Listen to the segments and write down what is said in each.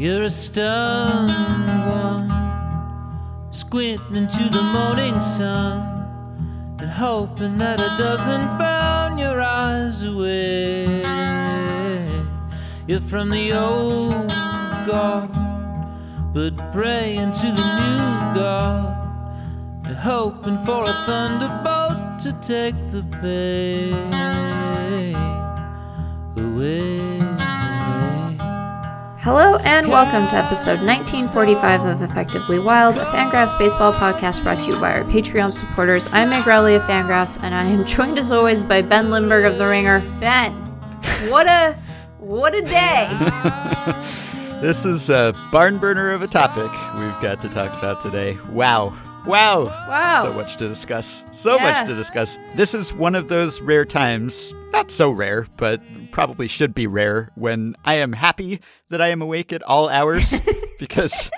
You're a stunned one, squinting into the morning sun and hoping that it doesn't burn your eyes away. You're from the old God, but praying to the new God and hoping for a thunderbolt to take the pain away. Hello and welcome to episode 1945 of Effectively Wild, a Fangraphs baseball podcast brought to you by our Patreon supporters. I'm Meg Rowley of Fangraphs, and I am joined as always by Ben Lindbergh of The Ringer. Ben, what a what a day! This is a barn burner of a topic we've got to talk about today. Wow. Wow. Wow. So much to discuss. So Yeah. much to discuss. This is one of those rare times, not so rare, but probably should be rare, when I am happy that I am awake at all hours because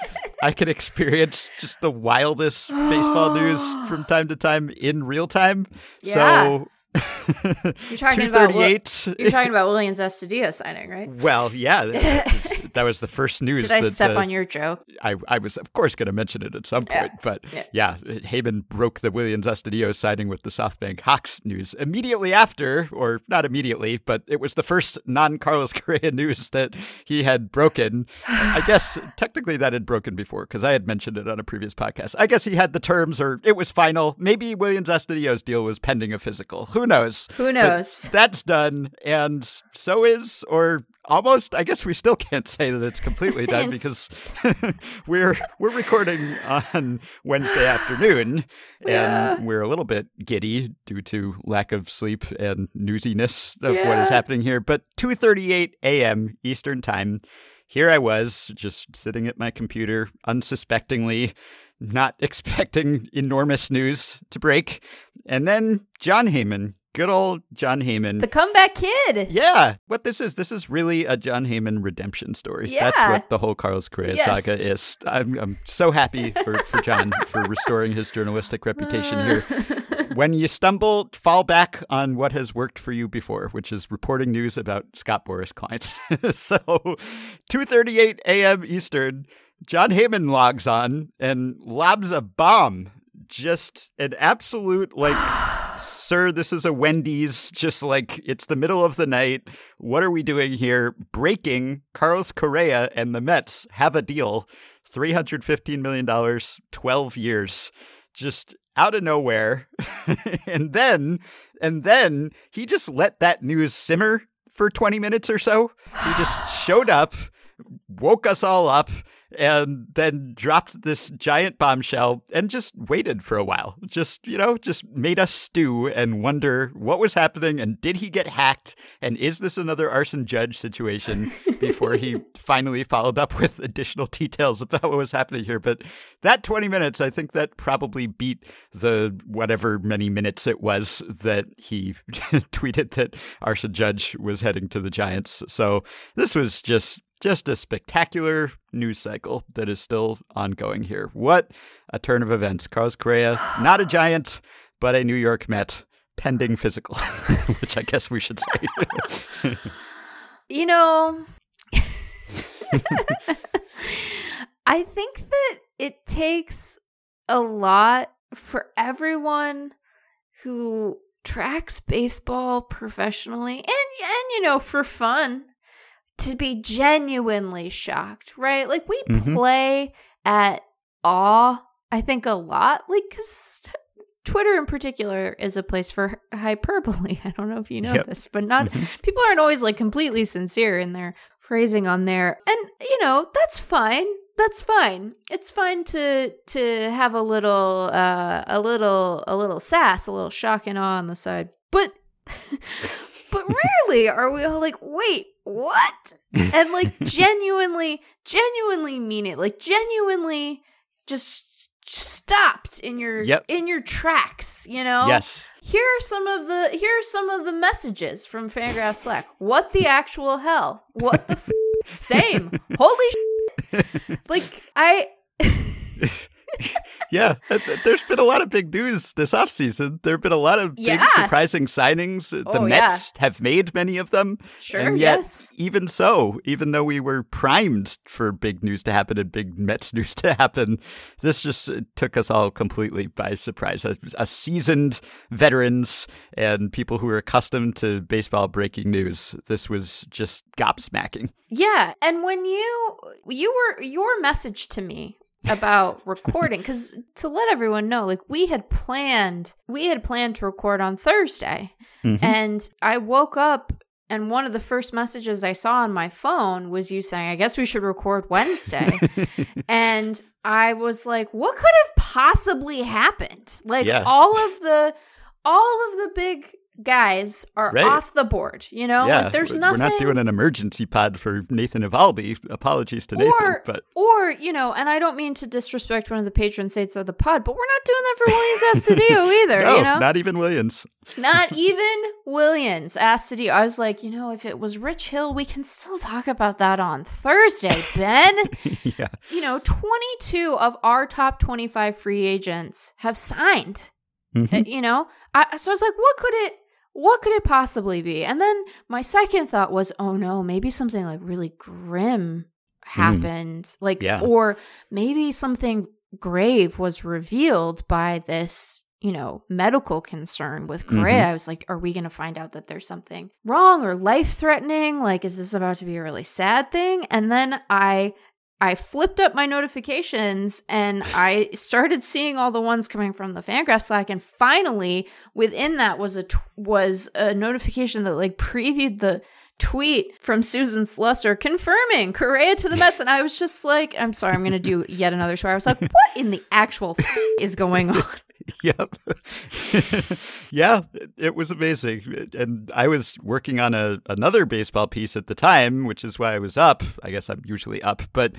I can experience just the wildest baseball news from time to time in real time. Yeah. So You're talking about Wil- 238 You're talking about Williams Astudillo signing, right? well, yeah, that was, that was the first news. Did I that, step uh, on your joke? I, I was, of course, going to mention it at some Yeah. point, but Yeah. yeah. Heyman broke the Williams Astudillo signing with the SoftBank Hawks news immediately after, or not immediately, but it was the first non Carlos Correa news that he had broken. I guess technically that had broken before because I had mentioned it on a previous podcast. I guess he had the terms, or it was final. Maybe Williams Astudillo's deal was pending a physical. Who knows? Who But knows? that's done, and so is, or almost. I guess we still can't say that it's completely done because we're we're recording on Wednesday afternoon, Yeah. and we're a little bit giddy due to lack of sleep and newsiness of what Yeah. is happening here. But 2:38 a.m. Eastern time. Here I was, just sitting at my computer, unsuspectingly, not expecting enormous news to break. And then Jon Heyman, good old Jon Heyman. The comeback kid. yeah, what this is, this is really a Jon Heyman redemption story. Yeah. That's what the whole Carlos Correa Yes. saga is. I'm, I'm so happy for, for Jon for restoring his journalistic reputation uh. here. When you stumble, fall back on what has worked for you before, which is reporting news about Scott Boras clients. so, 2:38 a.m. Eastern, Jon Heyman logs on and lobs a bomb. Just an absolute like sir, this is a Wendy's, just like it's the middle of the night. What are we doing here? Breaking Carlos Correa and the Mets have a deal $315 million, 12 years, just out of nowhere. and then, and then he just let that news simmer for 20 minutes or so. He just showed up, woke us all up, and then dropped this giant bombshell and just waited for a while. Just, you know, just made us stew and wonder what was happening and did he get hacked and is this another Aaron Judge situation before he finally followed up with additional details about what was happening here. But that 20 minutes, I think that probably beat the whatever many minutes it was that he tweeted that Aaron Judge was heading to the Giants. So this was just just a spectacular news cycle that is still ongoing here. What a turn of events. Carlos Correa, not a giant, but a New York Met, pending physical, which I guess we should say. You know, I think that it takes a lot for everyone who tracks baseball professionally and and you know for fun to be genuinely shocked, right? Like we Mhm. play at awe, I think a lot, like cuz Twitter in particular is a place for hyperbole. I don't know if you know Yep. this, but not Mhm. people aren't always like completely sincere in their phrasing on there. And you know, that's fine. That's fine. It's fine to to have a little uh a little a little sass, a little shock and awe on the side. But but rarely are we all like, "Wait, what?" And like genuinely genuinely mean it. Like genuinely just stopped in your Yep. in your tracks, you know? yes. Here are some of the here are some of the messages from Fangraph Slack. What the actual hell? What the f- same? Holy sh- like I yeah, there's been a lot of big news this offseason. There have been a lot of big surprising signings. The Oh, Mets have made many of them. Sure, and yet, yes. even so, even though we were primed for big news to happen and big Mets news to happen, this just uh, took us all completely by surprise. As seasoned veterans and people who are accustomed to baseball breaking news, this was just gobsmacking. Yeah, and when you you were your message to me about recording because to let everyone know like we had planned we had planned to record on thursday Mhm. and i woke up and one of the first messages i saw on my phone was you saying i guess we should record wednesday and i was like what could have possibly happened like Yeah. all of the all of the big guys are Right. off the board you know yeah, like there's we're nothing we're not doing an emergency pod for Nathan Eovaldi. Apologies to Nathan, but or you know, and I don't mean to disrespect one of the patron saints of the pod, but we're not doing that for Williams Astudillo either. no, you know, not even Williams. not even Williams Astudillo. I was like, you know, if it was Rich Hill, we can still talk about that on Thursday, Ben. yeah, you know, 22 of our top 25 free agents have signed. Mhm. Uh, You know, I, so I was like, what could it? What could it possibly be? And then my second thought was, oh no, maybe something like really grim happened. Like, Yeah. or maybe something grave was revealed by this, you know, medical concern with Correa. Mhm. I was like, are we going to find out that there's something wrong or life threatening? Like, is this about to be a really sad thing? And then I I flipped up my notifications and I started seeing all the ones coming from the Fangraph Slack, and finally, within that was a t- was a notification that like previewed the tweet from Susan Slusser confirming Correa to the Mets, and I was just like, I'm sorry, I'm going to do yet another show. I was like, what in the actual f- is going on? yep. yeah, it- was amazing. And I was working on a another baseball piece at the time, which is why I was up. I guess I'm usually up, but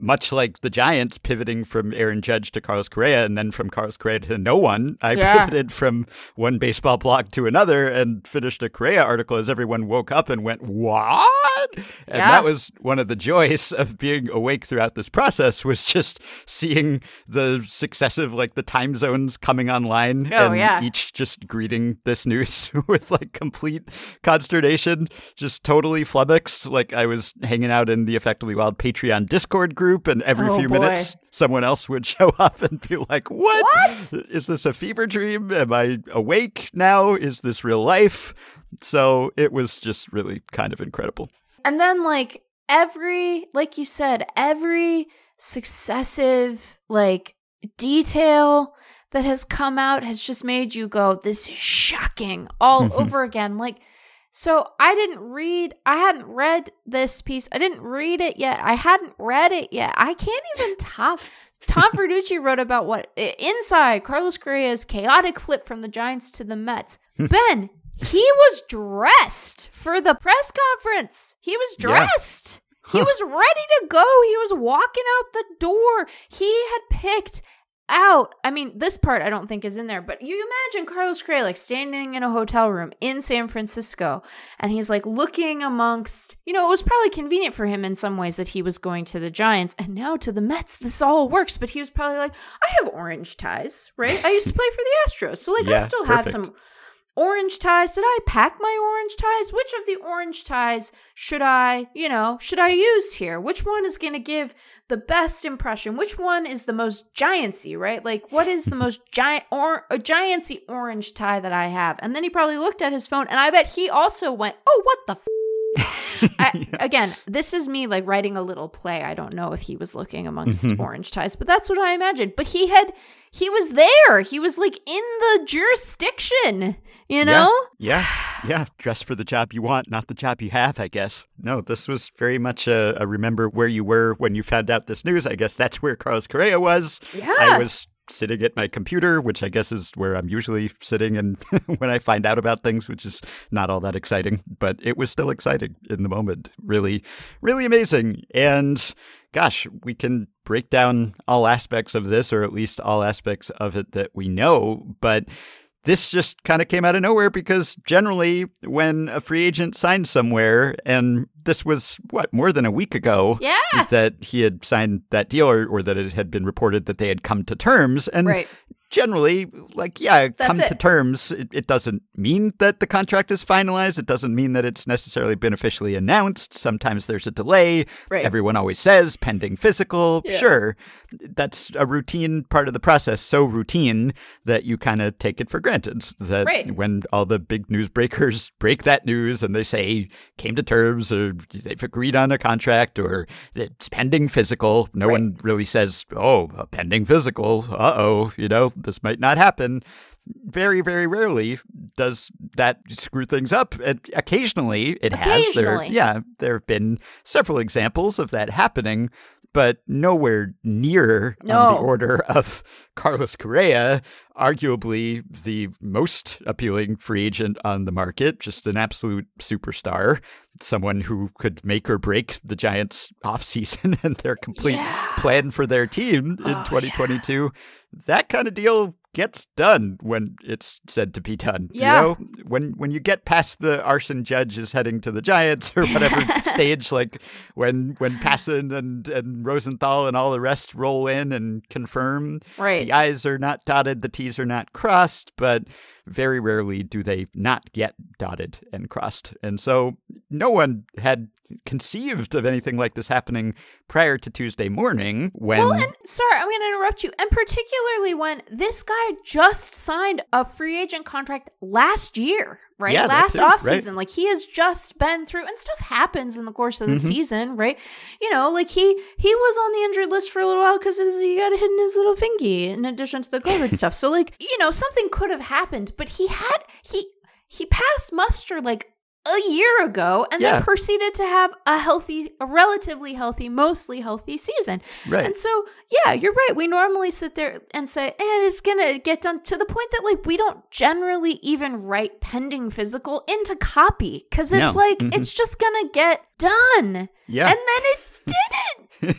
much like the Giants pivoting from Aaron Judge to Carlos Correa and then from Carlos Correa to no one, I Yeah. pivoted from one baseball blog to another and finished a Correa article as everyone woke up and went, "What?" And Yeah. that was one of the joys of being awake throughout this process was just seeing the successive like the time zones coming online Oh, and yeah. each just greeting this news with like complete consternation just totally flummoxed like i was hanging out in the effectively wild patreon discord group and every Oh, few boy. minutes someone else would show up and be like what What? is this a fever dream am i awake now is this real life so it was just really kind of incredible And then like every like you said, every successive like detail that has come out has just made you go, this is shocking all Mhm. over again. Like so I didn't read I hadn't read this piece. I didn't read it yet. I hadn't read it yet. I can't even talk. Tom Verducci wrote about what inside Carlos Correa's chaotic flip from the Giants to the Mets. Hmm. ben, he was dressed for the press conference. He was Yeah. dressed. He was ready to go. He was walking out the door. He had picked out. I mean, this part I don't think is in there, but you imagine Carlos Correa like standing in a hotel room in San Francisco and he's like looking amongst, you know, it was probably convenient for him in some ways that he was going to the Giants and now to the Mets. This all works, but he was probably like, I have orange ties, right? I used to play for the Astros. So like I Yeah, still have some orange ties. Did I pack my orange ties? Which of the orange ties should I, you know, should I use here? Which one is going to give the best impression? Which one is the most giantsy, right? Like what is the most giant or a giantsy orange tie that I have? And then he probably looked at his phone and I bet he also went, "Oh, what the f-? I, again, this is me like writing a little play. I don't know if he was looking amongst Mhm. orange ties, but that's what I imagined. But he had, he was there. He was like in the jurisdiction, you know? Yeah, yeah. Dress for the job you want, not the job you have, I guess. No, this was very much a, a remember where you were when you found out this news. I guess that's where Carlos Correa was. Yeah. I was sitting at my computer, which I guess is where I'm usually sitting and when I find out about things, which is not all that exciting, but it was still exciting in the moment. Really, really amazing. And gosh, we can break down all aspects of this, or at least all aspects of it that we know, but this just kind of came out of nowhere because generally when a free agent signs somewhere and this was what more than a week ago Yeah. that he had signed that deal or, or that it had been reported that they had come to terms and Right. Generally like yeah That's come to terms it, it doesn't mean that the contract is finalized it doesn't mean that it's necessarily been officially announced sometimes there's a delay Right. everyone always says pending physical Yeah. sure that's a routine part of the process so routine that you kind of take it for granted that Right. when all the big news breakers break that news and they say came to terms or they've agreed on a contract or it's pending physical no Right. one really says oh pending physical uh-oh you know this might not happen very very rarely does that screw things up. And occasionally it has. There yeah there have been several examples of that happening but nowhere near on the order of Carlos Correa, arguably the most appealing free agent on the market, just an absolute superstar, someone who could make or break the Giants offseason and their complete Yeah. plan for their team in Oh, 2022. That kind of deal gets done when it's said to be done. Yeah. You know, when when you get past the Aaron Judge is heading to the Giants or whatever stage, like when when Passan and and Rosenthal and all the rest roll in and confirm, Right. the I's are not dotted, the T's are not crossed, but very rarely do they not get dotted and crossed. And so no one had conceived of anything like this happening prior to Tuesday morning when Well, and sorry, I'm going to interrupt you. And particularly when this guy just signed a free agent contract last year, right? Yeah, last too, off right. season. Like he has just been through and stuff happens in the course of the Mhm. season, right? You know, like he he was on the injured list for a little while because he got hit in his little fingy in addition to the COVID stuff. So like, you know, something could have happened, but he had he he passed muster like a year ago and Yeah. then proceeded to have a healthy, a relatively healthy, mostly healthy season. right. And so, yeah, you're right. We normally sit there and say, eh, it's going to get done to the point that, like, we don't generally even write pending physical into copy because it's No. like, Mhm. it's just going to get done. yeah. And then it didn't.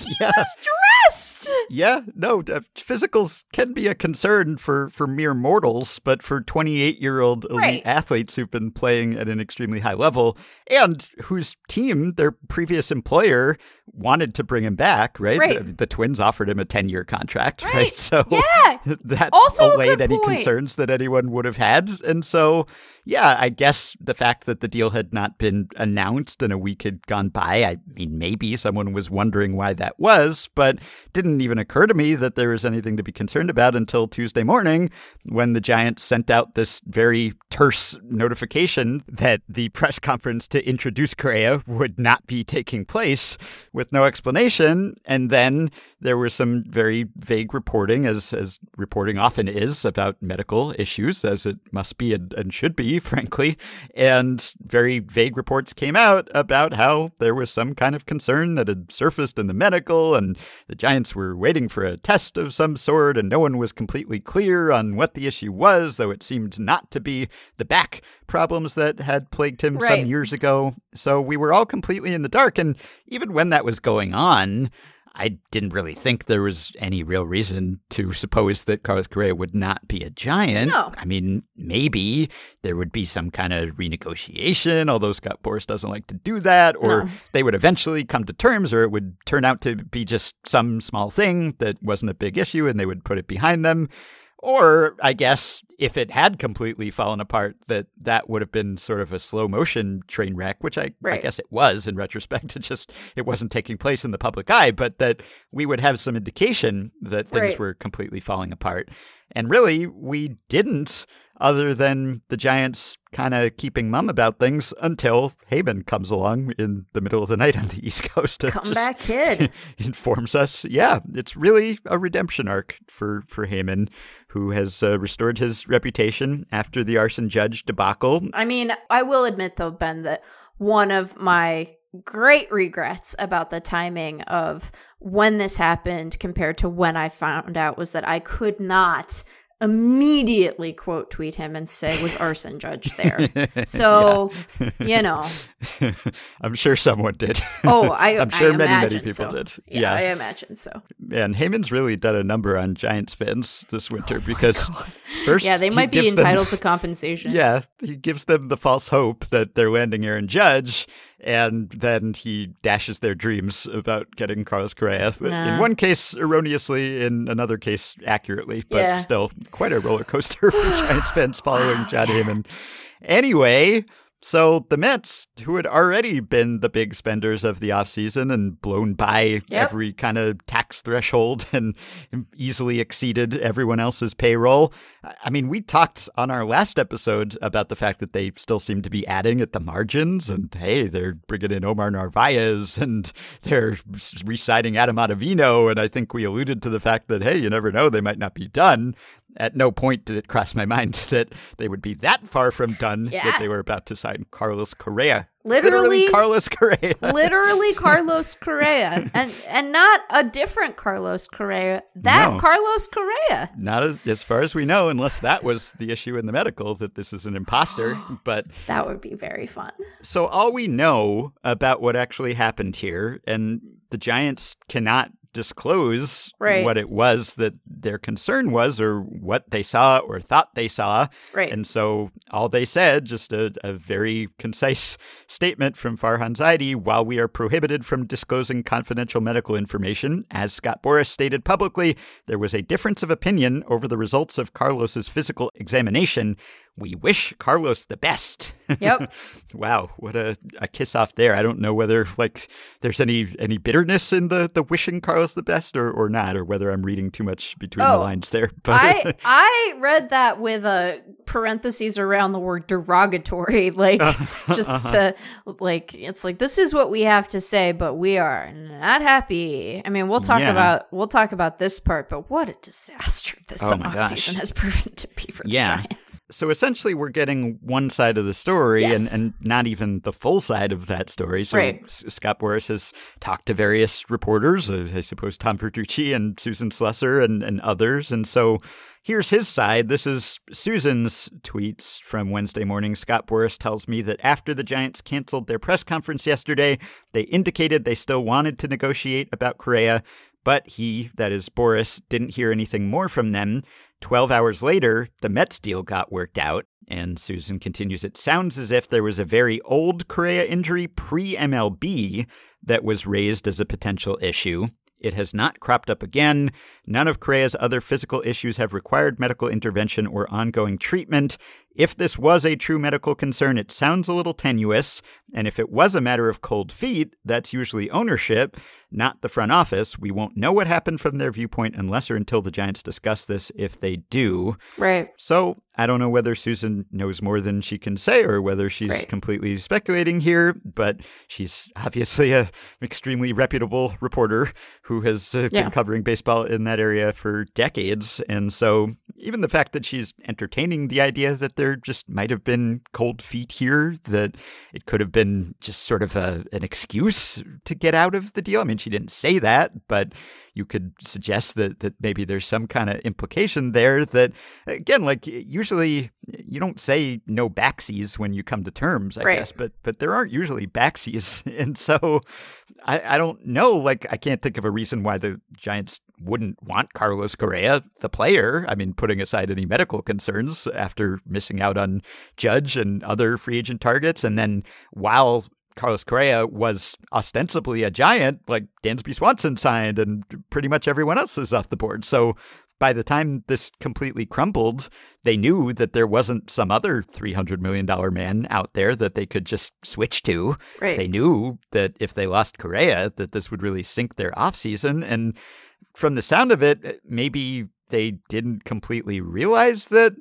He yeah. was dressed. Yeah, no, uh, physicals can be a concern for, for mere mortals, but for 28 year old elite Right. athletes who've been playing at an extremely high level and whose team, their previous employer, wanted to bring him back, right? Right. The, the Twins offered him a 10 year contract, right? Right. So Yeah. that Also allayed any point. concerns that anyone would have had. And so, yeah, I guess the fact that the deal had not been announced and a week had gone by, I mean, maybe someone was wondering why that was, but didn't even occur to me that there was anything to be concerned about until Tuesday morning when the Giants sent out this very terse notification that the press conference to introduce Correa would not be taking place with no explanation. And then there was some very vague reporting, as, as reporting often is, about medical issues, as it must be and, and should be, frankly. And very vague reports came out about how there was some kind of concern that had surfaced in the medical, and the Giants were waiting for a test of some sort, and no one was completely clear on what the issue was, though it seemed not to be the back problems that had plagued him Right. some years ago. So we were all completely in the dark. And even when that was going on, I didn't really think there was any real reason to suppose that Carlos Correa would not be a giant. No. I mean, maybe there would be some kind of renegotiation, although Scott Boras doesn't like to do that, or No. they would eventually come to terms, or it would turn out to be just some small thing that wasn't a big issue and they would put it behind them. Or I guess if it had completely fallen apart, that that would have been sort of a slow motion train wreck, which I, I guess it was in retrospect. It just it wasn't taking place in the public eye, but that we would have some indication that things Right. were completely falling apart. And really, we didn't, other than the Giants kind of keeping mum about things until Heyman comes along in the middle of the night on the East Coast. and Come back, kid. informs us, yeah, it's really a redemption arc for for Heyman, who has uh, restored his reputation after the Aaron Judge debacle. I mean, I will admit though, Ben, that one of my great regrets about the timing of when this happened compared to when I found out was that I could not immediately quote tweet him and say, Was Aaron Judge there? So, you know. I'm sure someone did. Oh, I, I'm sure I many, many people so. did. Yeah, Yeah. I imagine so. And Heyman's really done a number on Giants fans this oh winter because first, Oh Yeah, they might be gives them- entitled to compensation. Yeah, he gives them the false hope that they're landing Aaron Judge, and then he dashes their dreams about getting Carlos Correa. In one case, erroneously, in another case, accurately, but Yeah. still quite a roller coaster for Giants fans following Jon Heyman. Anyway, so the Mets, who had already been the big spenders of the offseason and blown by every kind of tax threshold and easily exceeded everyone else's payroll. I mean, we talked on our last episode about the fact that they still seem to be adding at the margins, and hey, they're bringing in Omar Narvaez and they're re signing Adam Ottavino. And I think we alluded to the fact that, hey, you never know, they might not be done. At no point did it cross my mind that they would be that far from done Yeah. that they were about to sign Carlos Correa. Literally- Carlos Correa. Literally Carlos Correa. And and not a different Carlos Correa. That No. Carlos Correa. Not as, as far as we know, unless that was the issue in the medical that this is an imposter. but That would be very fun. so all we know about what actually happened here, and the Giants cannot disclose Right. what it was that their concern was, or what they saw or thought they saw. Right. And so all they said, just a, a very concise statement from Farhan Zaidi, while we are prohibited from disclosing confidential medical information, as Scott Boras stated publicly, there was a difference of opinion over the results of Carlos's physical examination. We wish Carlos the best. Yep. wow, what a, a kiss off there. I don't know whether like there's any any bitterness in the the wishing Carlos the best or, or not, or whether I'm reading too much between the Oh, lines there. But I I read that with a parentheses around the word derogatory, like just to like it's like this is what we have to say, but we are not happy. I mean, we'll talk Yeah. about we'll talk about this part, but what a disaster this Oh offseason has proven to be for Yeah. the Giants. So essentially, we're getting one side of the story Yes. and, and not even the full side of that story. So Right. S- Scott Boras has talked to various reporters, uh, I suppose Tom Verducci and Susan Slusser and, and others. And so here's his side. This is Susan's tweets from Wednesday morning. Scott Boras tells me that after the Giants canceled their press conference yesterday, they indicated they still wanted to negotiate about Correa, but he, that is Boras, didn't hear anything more from them. 12 hours later, the Mets deal got worked out. And Susan continues, it sounds as if there was a very old Correa injury pre MLB that was raised as a potential issue. It has not cropped up again. None of Correa's other physical issues have required medical intervention or ongoing treatment. If this was a true medical concern, it sounds a little tenuous. And if it was a matter of cold feet, that's usually ownership, not the front office. We won't know what happened from their viewpoint unless or until the Giants discuss this, if they do. Right. So I don't know whether Susan knows more than she can say or whether she's Right. completely speculating here, but she's obviously a extremely reputable reporter who has uh, Yeah. been covering baseball in that area for decades. And so even the fact that she's entertaining the idea that there just might have been cold feet here, that it could have been just sort of a, an excuse to get out of the deal. I mean, she didn't say that, but you could suggest that that maybe there's some kind of implication there that again like usually you don't say no backsies when you come to terms i Right. guess but but there aren't usually backsies and so I, I don't know like i can't think of a reason why the giants wouldn't want carlos correa the player i mean putting aside any medical concerns after missing out on judge and other free agent targets and then while Carlos Correa was ostensibly a giant, like Dansby Swanson signed, and pretty much everyone else is off the board. So by the time this completely crumbled, they knew that there wasn't some other $300 million man out there that they could just switch to. Right. They knew that if they lost Correa, that this would really sink their offseason. And from the sound of it, eh, maybe they didn't completely realize that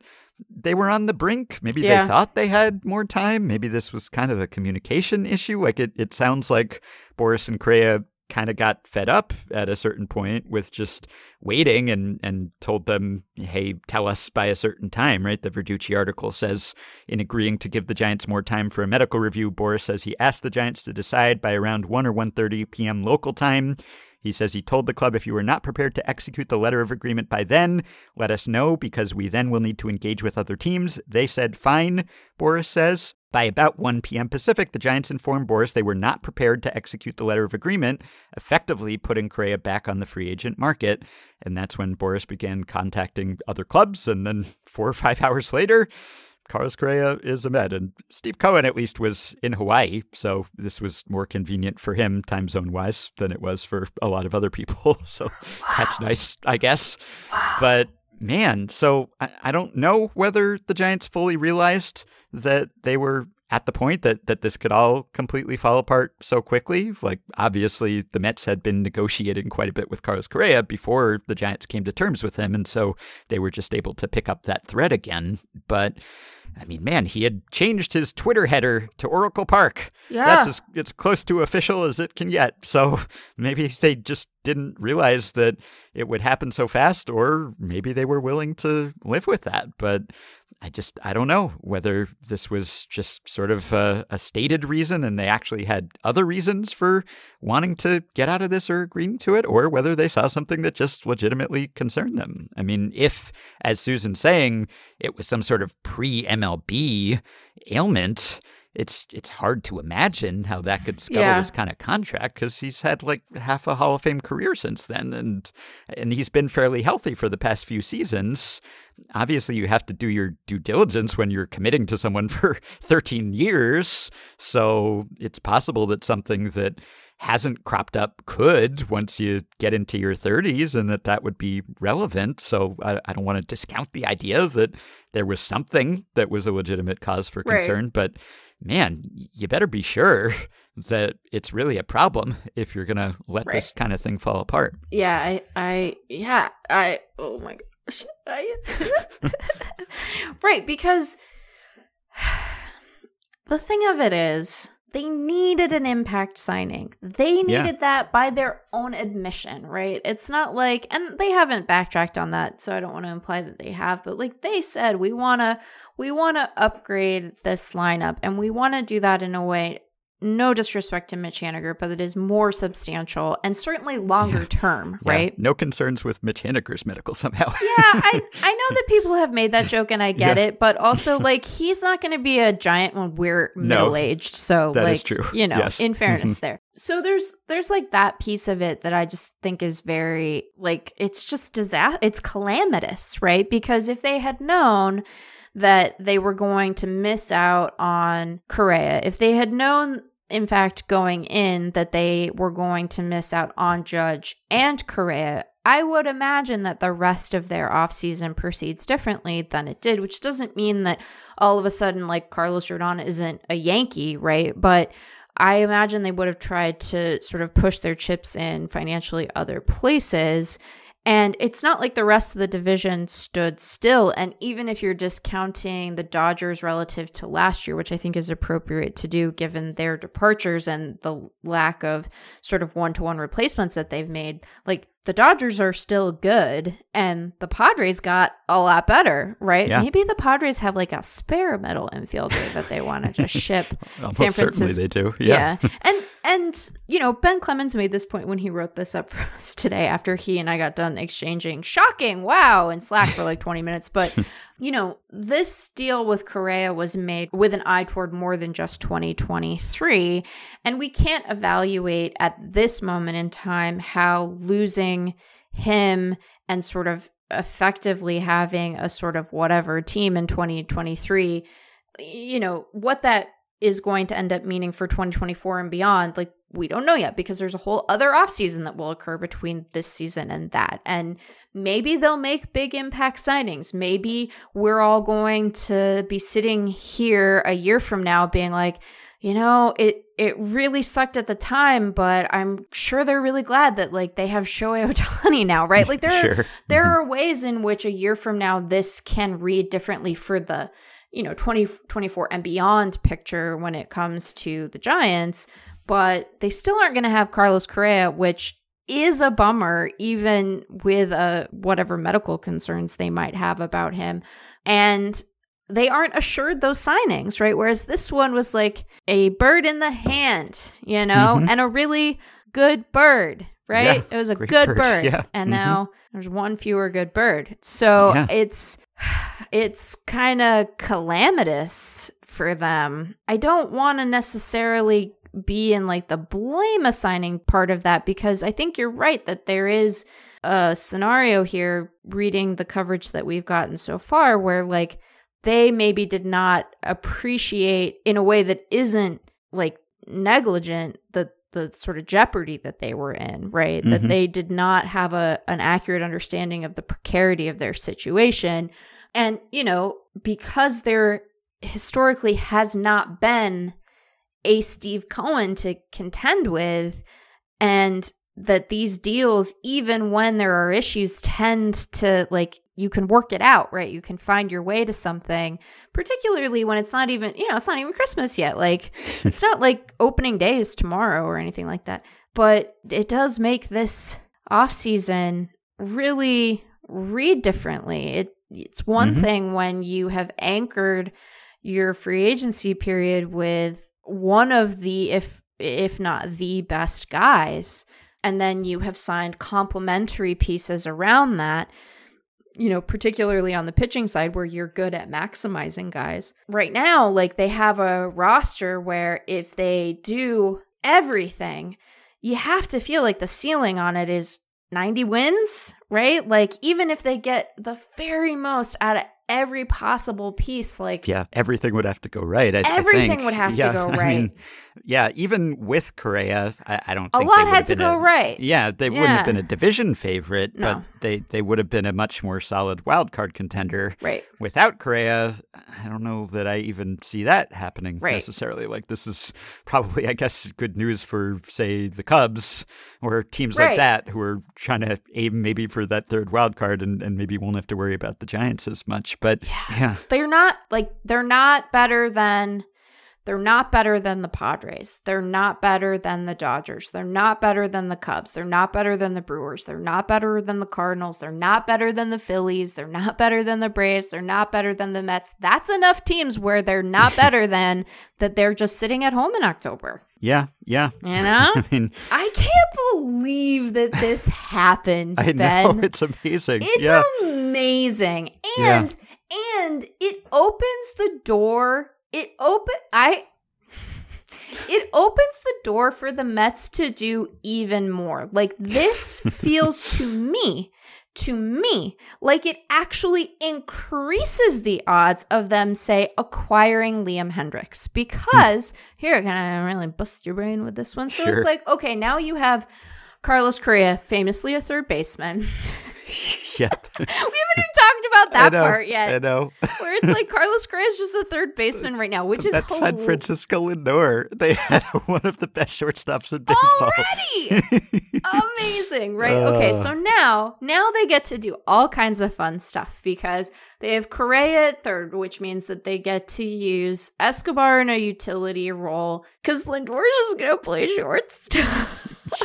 they were on the brink. Maybe Yeah. they thought they had more time. Maybe this was kind of a communication issue. Like it, it sounds like Boras and Correa kind of got fed up at a certain point with just waiting and, and told them, hey, tell us by a certain time, right? The Verducci article says in agreeing to give the Giants more time for a medical review, Boras says he asked the Giants to decide by around 1 or 1.30 p.m. local time. He says he told the club if you are not prepared to execute the letter of agreement by then, let us know because we then will need to engage with other teams. They said fine, Boras says. By about 1 p.m. Pacific, the Giants informed Boras they were not prepared to execute the letter of agreement, effectively putting Correa back on the free agent market. And that's when Boras began contacting other clubs. And then four or five hours later, Carlos Correa is a Met. And Steve Cohen, at least, was in Hawaii. So this was more convenient for him, time zone wise, than it was for a lot of other people. So wow. that's nice, I guess. Wow. But man, so I, I don't know whether the Giants fully realized that they were at the point that that this could all completely fall apart so quickly. Like obviously the Mets had been negotiating quite a bit with Carlos Correa before the Giants came to terms with him, and so they were just able to pick up that thread again. But I mean, man, he had changed his Twitter header to Oracle Park. Yeah. That's as, as close to official as it can get. So maybe they just didn't realize that it would happen so fast, or maybe they were willing to live with that. But I just, I don't know whether this was just sort of a, a, stated reason and they actually had other reasons for wanting to get out of this or agreeing to it, or whether they saw something that just legitimately concerned them. I mean, if, as Susan's saying, it was some sort of pre MLB ailment, it's it's hard to imagine how that could scuttle yeah. this kind of contract because he's had like half a Hall of Fame career since then, and and he's been fairly healthy for the past few seasons. Obviously, you have to do your due diligence when you're committing to someone for 13 years, so it's possible that something that hasn't cropped up could once you get into your 30s and that that would be relevant. So I, I don't want to discount the idea that there was something that was a legitimate cause for concern, right. but man, you better be sure that it's really a problem if you're going to let right. this kind of thing fall apart. Yeah, I, I, yeah, I, oh my gosh. I, right, because the thing of it is, they needed an impact signing. They needed yeah. that by their own admission, right? It's not like, and they haven't backtracked on that, so I don't want to imply that they have, but like they said, we want to, we want to upgrade this lineup and we want to do that in a way no disrespect to Mitch Haniger, but it is more substantial and certainly longer term, yeah. right? No concerns with Mitch Haniger's medical somehow. yeah, I, I know that people have made that joke and I get yeah. it, but also like he's not going to be a giant when we're no, middle aged. So that like, is true. You know, yes. in fairness there. So there's there's like that piece of it that I just think is very like it's just disaster. It's calamitous, right? Because if they had known that they were going to miss out on Correa. If they had known in fact, going in that they were going to miss out on Judge and Correa, I would imagine that the rest of their offseason proceeds differently than it did, which doesn't mean that all of a sudden, like Carlos Rodon isn't a Yankee, right? But I imagine they would have tried to sort of push their chips in financially other places and it's not like the rest of the division stood still. And even if you're discounting the Dodgers relative to last year, which I think is appropriate to do given their departures and the lack of sort of one to one replacements that they've made, like the Dodgers are still good and the Padres got a lot better, right? Yeah. Maybe the Padres have like a spare middle infielder that they want to just ship. San Francisco. certainly they do. Yeah. yeah. And and you know, Ben Clemens made this point when he wrote this up for us today after he and I got done exchanging shocking wow in Slack for like 20 minutes, but you know, this deal with Correa was made with an eye toward more than just 2023. And we can't evaluate at this moment in time how losing him and sort of effectively having a sort of whatever team in 2023, you know, what that is going to end up meaning for 2024 and beyond. Like, we don't know yet because there's a whole other offseason that will occur between this season and that. And maybe they'll make big impact signings. Maybe we're all going to be sitting here a year from now being like, you know, it it really sucked at the time, but I'm sure they're really glad that like they have Shohei Ohtani now, right? Like there sure. are, there mm-hmm. are ways in which a year from now this can read differently for the you know 2024 20, and beyond picture when it comes to the Giants but they still aren't going to have Carlos Correa, which is a bummer, even with uh, whatever medical concerns they might have about him. And they aren't assured those signings, right? Whereas this one was like a bird in the hand, you know, mm-hmm. and a really good bird, right? Yeah, it was a good bird. bird. Yeah. And Mhm. now there's one fewer good bird. So Yeah. it's it's kind of calamitous for them. I don't want to necessarily be in like the blame assigning part of that because I think you're right that there is a scenario here reading the coverage that we've gotten so far where like they maybe did not appreciate in a way that isn't like negligent the the sort of jeopardy that they were in, right? That Mhm. they did not have a an accurate understanding of the precarity of their situation. And, you know, because there historically has not been a Steve Cohen to contend with, and that these deals, even when there are issues, tend to like you can work it out, right? You can find your way to something, particularly when it's not even, you know, it's not even Christmas yet. Like, it's not like opening day is tomorrow or anything like that. But it does make this off season really read differently. It it's one Mhm. thing when you have anchored your free agency period with one of the if if not the best guys and then you have signed complementary pieces around that you know particularly on the pitching side where you're good at maximizing guys. Right now like they have a roster where if they do everything you have to feel like the ceiling on it is 90 wins right? Like even if they get the very most out of every possible piece like Yeah, everything would have to go right. I, I Everything think. would have to Yeah, go I right. mean, yeah, even with Correa, I, I don't a think lot had to go a- right Yeah, they wouldn't have been a division favorite, No. but they, they would have been a much more solid wild card contender. right Without Correa, I don't know that I even see that happening Right. necessarily. Like this is probably, I guess, good news for say the Cubs or teams Right. like that who are trying to aim maybe for that third wild card and, and maybe won't have to worry about the Giants as much. But yeah, they're not like they're not better than they're not better than the Padres. They're not better than the Dodgers. They're not better than the Cubs. They're not better than the Brewers. They're not better than the Cardinals. They're not better than the Phillies. They're not better than the Braves. They're not better than the Mets. That's enough teams where they're not better than that they're just sitting at home in October. yeah, yeah. You know? I mean, I can't believe that this happened, I Ben. know it's amazing. It's yeah. amazing. Yeah. And it opens the door. It open I it opens the door for the Mets to do even more. Like this feels to me to me like it actually increases the odds of them say acquiring Liam Hendriks because here can I really bust your brain with this one so Sure. it's like okay now you have Carlos Correa famously a third baseman yeah. we haven't even talked about that know, part yet. I know. Where it's like Carlos Correa is just a third baseman right now, which is That's San Francisco Lindor. They had one of the best shortstops in baseball. already amazing, right? okay, Uh. so now now they get to do all kinds of fun stuff because they have Correa at third, which means that they get to use Escobar in a utility role because Lindor is just gonna play shortstop.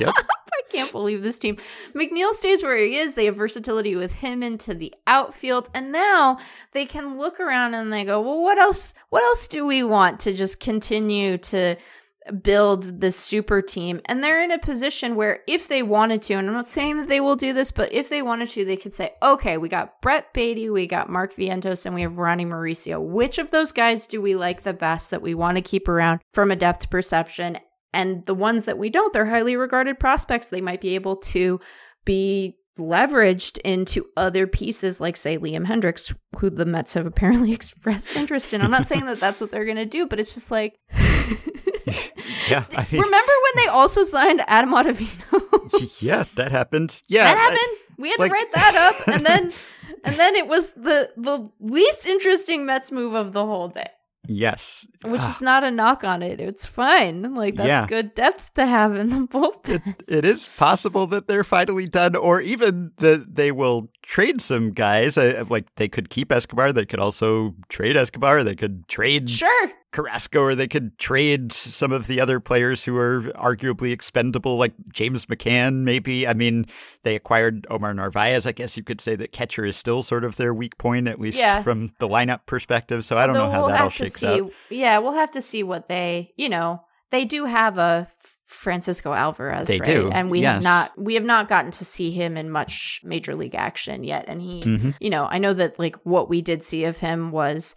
yep. I can't believe this team. McNeil stays where he is. They have versatility with him into the outfield. And now they can look around and they go, well, what else? What else do we want to just continue to build this super team? And they're in a position where if they wanted to, and I'm not saying that they will do this, but if they wanted to, they could say, okay, we got Brett Baty, we got Mark Vientos, and we have Ronny Mauricio. Which of those guys do we like the best that we want to keep around from a depth perception? And the ones that we don't, they're highly regarded prospects. They might be able to be leveraged into other pieces, like, say, Liam Hendriks, who the Mets have apparently expressed interest in. I'm not saying that that's what they're going to do, but it's just like. Yeah. I mean, Remember when they also signed Adam Ottavino? yeah, that happened. Yeah. that I- happened. We had like- to write that up, and then, and then it was the the least interesting Mets move of the whole day. Yes. Which Ah, is not a knock on it. It's fine. Like that's Yeah. good depth to have in the bullpen. it, it is possible that they're finally done, or even that they will trade some guys. Uh, like they could keep Escobar, they could also trade Escobar, they could trade Sure. Carrasco, or they could trade some of the other players who are arguably expendable, like James McCann, maybe. I mean, they acquired Omar Narvaez. I guess you could say that catcher is still sort of their weak point, at least Yeah. from the lineup perspective. So I don't know how we'll that all shakes see. out. Yeah, we'll have to see what they, you know, they do have a Francisco Alvarez, They right? do, And we yes. have not we have not gotten to see him in much major league action yet. And he Mhm. you know, I know that like what we did see of him was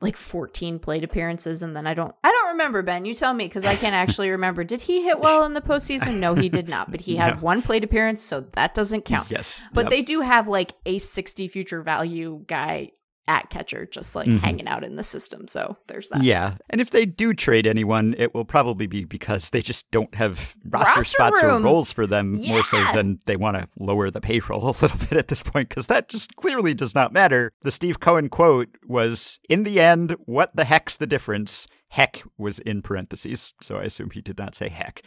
like 14 plate appearances and then I don't I don't remember Ben you tell me because I can't actually remember did he hit well in the postseason no he did not but he had No. one plate appearance so that doesn't count Yes. but Yep. they do have like a 60 future value guy at catcher just like Mhm. hanging out in the system so there's that Yeah. And if they do trade anyone, it will probably be because they just don't have roster, Roster spots room. or roles for them more so than they want to lower the payroll a little bit at this point because that just clearly does not matter. The Steve Cohen quote was In the end, what the heck's the difference? Heck was in parentheses, so I assume he did not say heck.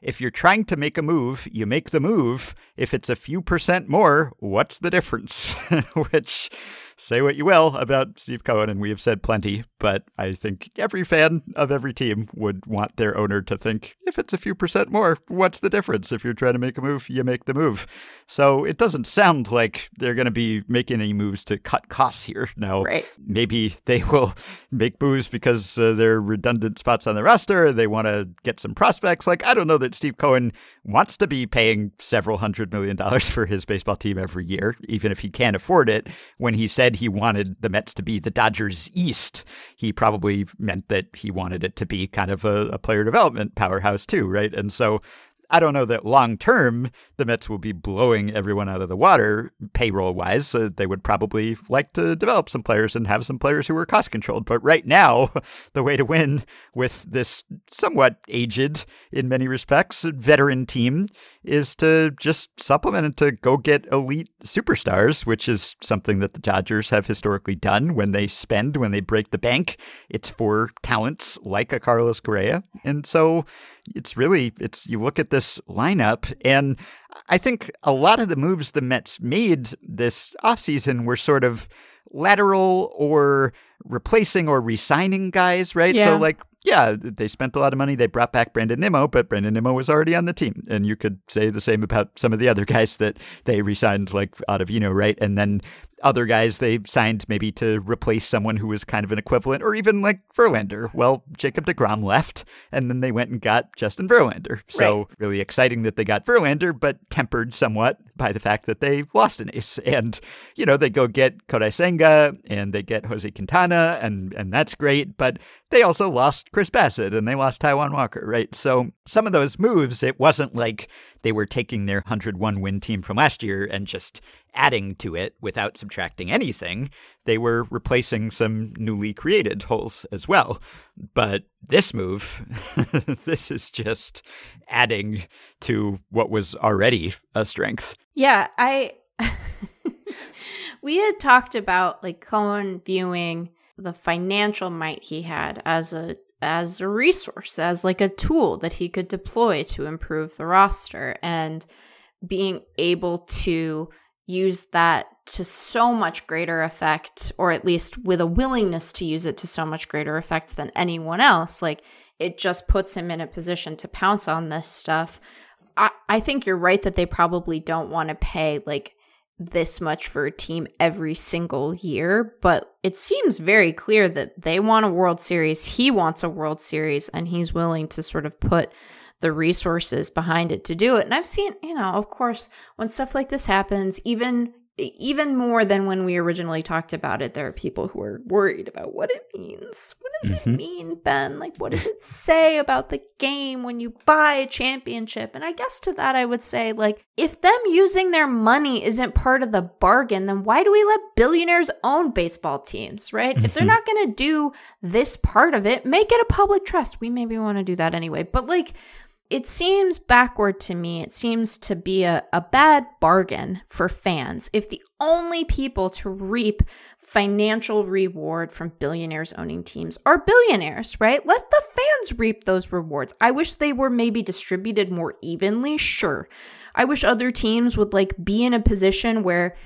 If you're trying to make a move, you make the move. If it's a few percent more, what's the difference? Which, say what you will about Steve Cohen, and we have said plenty, but I think every fan of every team would want their owner to think if it's a few percent more, what's the difference? If you're trying to make a move, you make the move. So it doesn't sound like they're going to be making any moves to cut costs here. Now, Right. maybe they will make moves because uh, they're redundant spots on the roster. They want to get some prospects. Like, I don't know that Steve Cohen wants to be paying several hundred million dollars for his baseball team every year, even if he can't afford it. When he said he wanted the Mets to be the Dodgers East, he probably meant that he wanted it to be kind of a, a player development powerhouse, too, right? And so I don't know that long term the Mets will be blowing everyone out of the water payroll wise. Uh, they would probably like to develop some players and have some players who are cost controlled. But right now, the way to win with this somewhat aged, in many respects, veteran team is to just supplement and to go get elite superstars, which is something that the Dodgers have historically done when they spend, when they break the bank. It's for talents like a Carlos Correa. And so it's really it's you look at this lineup and I think a lot of the moves the Mets made this offseason were sort of lateral or replacing or re-signing guys, right? Yeah. So like yeah, they spent a lot of money. They brought back Brandon Nimmo, but Brandon Nimmo was already on the team. And you could say the same about some of the other guys that they re-signed, like Ottavino, right? And then other guys they signed maybe to replace someone who was kind of an equivalent, or even like Verlander. Well, Jacob DeGrom left, and then they went and got Justin Verlander. So Right. really exciting that they got Verlander, but tempered somewhat by the fact that they lost an ace. And, you know, they go get Kodai Senga and they get Jose Quintana, and, and that's great. But they also lost Chris Bassitt and they lost Taijuan Walker, right? So some of those moves, it wasn't like they were taking their 101 win team from last year and just adding to it without subtracting anything. They were replacing some newly created holes as well. But this move, this is just adding to what was already a strength. Yeah, I we had talked about like Cohen viewing the financial might he had as a as a resource, as like a tool that he could deploy to improve the roster. And being able to use that to so much greater effect or at least with a willingness to use it to so much greater effect than anyone else like it just puts him in a position to pounce on this stuff. I, I think you're right that they probably don't want to pay like this much for a team every single year, but it seems very clear that they want a World Series. He wants a World Series, and he's willing to sort of put the resources behind it to do it. And I've seen, you know, of course, when stuff like this happens, even even more than when we originally talked about it, there are people who are worried about what it means. What does Mhm. it mean, Ben? Like, what does it say about the game when you buy a championship? And I guess to that, I would say, like, if them using their money isn't part of the bargain, then why do we let billionaires own baseball teams, right? if they're Mhm. not going to do this part of it, make it a public trust. We maybe want to do that anyway. But, like, it seems backward to me. It seems to be a, a bad bargain for fans if the only people to reap financial reward from billionaires owning teams are billionaires, right? Let the fans reap those rewards. I wish they were maybe distributed more evenly, sure. I wish other teams would like be in a position where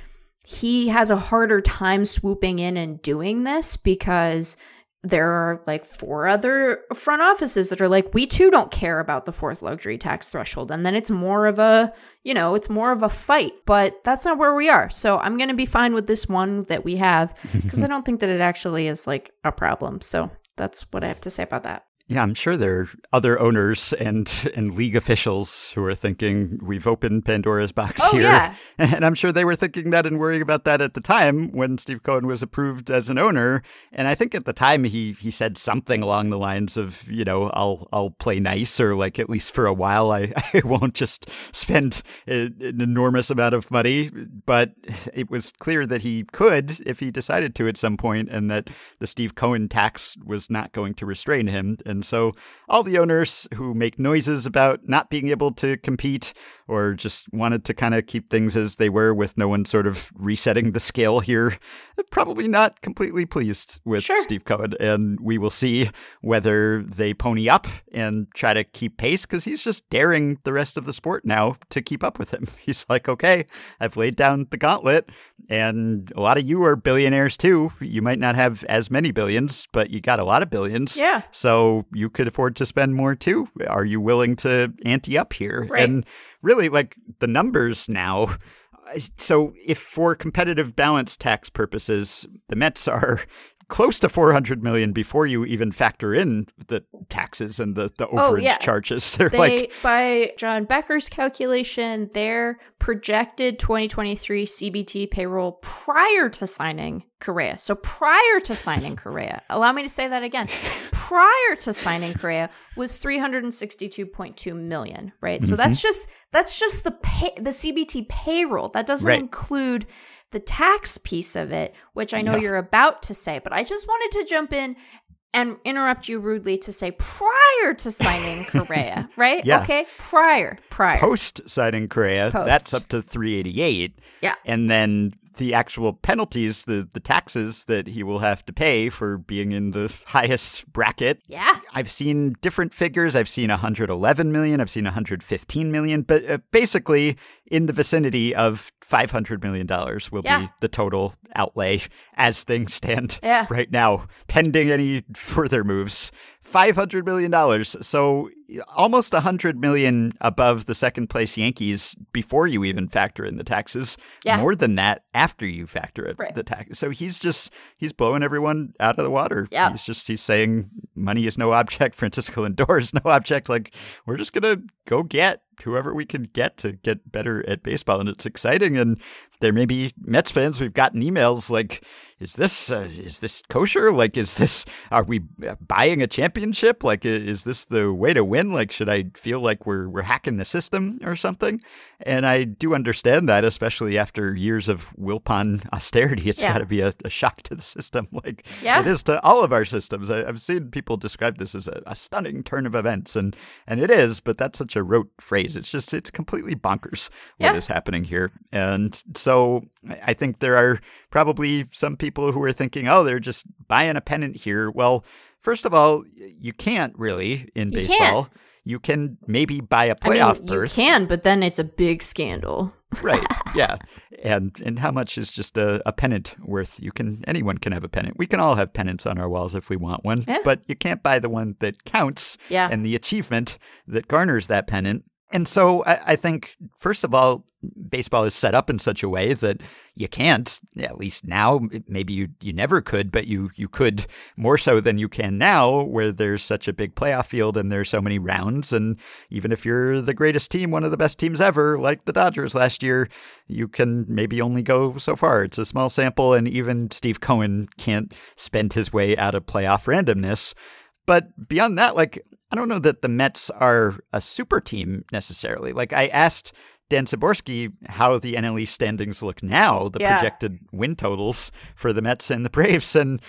he has a harder time swooping in and doing this because there are like four other front offices that are like we too don't care about the fourth luxury tax threshold. And then it's more of a you know it's more of a fight but that's not where we are. So i'm going to be fine with this one that we have because i don't think that it actually is like a problem. So that's what i have to say about that Yeah, I'm sure there are other owners and and league officials who are thinking we've opened Pandora's box Oh, here. yeah. And I'm sure they were thinking that and worrying about that at the time when Steve Cohen was approved as an owner. And I think at the time he he said something along the lines of, you know, I'll I'll play nice or like at least for a while I, I won't just spend a, an enormous amount of money. But it was clear that he could if he decided to at some point and that the Steve Cohen tax was not going to restrain him. And so all the owners who make noises about not being able to compete or just wanted to kind of keep things as they were with no one sort of resetting the scale here, probably not completely pleased with Sure. Steve Cohen. And we will see whether they pony up and try to keep pace because he's just daring the rest of the sport now to keep up with him. He's like, okay, I've laid down the gauntlet, and a lot of you are billionaires too. You might not have as many billions, but you got a lot of billions. Yeah. So you could afford to spend more too. Are you willing to ante up here? Right. And really, like the numbers now. Uh, so, if for competitive balance tax purposes, the Mets are close to 400 million before you even factor in the taxes and the, the overage Oh, yeah. charges. They're They, like, by Jon Becker's calculation, their projected 2023 CBT payroll prior to signing Correa. So prior to signing Correa, allow me to say that again. Prior to signing Correa was 362.2 million, right? So mm-hmm. that's just that's just the pay, the CBT payroll. That doesn't Right. include the tax piece of it, which I know No. you're about to say, but I just wanted to jump in and interrupt you rudely to say prior to signing Correa, right? Yeah. Okay, prior, prior. post signing Correa, Post. that's up to 388. Yeah. And then the actual penalties, the, the taxes that he will have to pay for being in the highest bracket yeah. I've seen different figures. I've seen 111 million. I've seen 115 million, but uh, basically in the vicinity of 500 million dollars will Yeah. be the total outlay as things stand Yeah. right now, pending any further moves. 500 million dollars. So almost 100 million above the second place Yankees before you even factor in the taxes. Yeah. More than that after you factor in Right. the tax. So he's just he's blowing everyone out of the water. Yeah. He's just he's saying money is no object. Francisco Lindor is no object. Like we're just gonna go get whoever we can get to get better at baseball, and it's exciting. And there may be Mets fans. We've gotten emails like, "Is this uh, is this kosher? Like, is this are we uh, buying a championship? Like, is this the way to win? Like, should I feel like we're we're hacking the system or something?" And I do understand that, especially after years of Wilpon austerity. It's Yeah. got to be a, a shock to the system. Like Yeah. it is to all of our systems. I, I've seen people describe this as a, a stunning turn of events, and and it is. But that's such a rote phrase. It's just it's completely bonkers what is Yeah. happening here. And so I think there are probably some people who are thinking, oh, they're just buying a pennant here. Well, first of all, you can't really in You can't. baseball. You can maybe buy a I mean, playoff you can, but then it's a big scandal. right yeah and and how much is just a, a pennant worth you can anyone can have a pennant we can all have pennants on our walls if we want one Yeah. but you can't buy the one that counts Yeah. and the achievement that garners that pennant and so I, I think first of all baseball is set up in such a way that you can't at least now maybe you, you never could but you you could more so than you can now where there's such a big playoff field and there's so many rounds. And even if you're the greatest team one of the best teams ever like the Dodgers last year you can maybe only go so far. It's a small sample and even Steve Cohen can't spend his way out of playoff randomness. But beyond that, like, I don't know that the Mets are a super team necessarily. Like, I asked Dan Szymborski how the NL East standings look now, the Yeah. projected win totals for the Mets and the Braves. And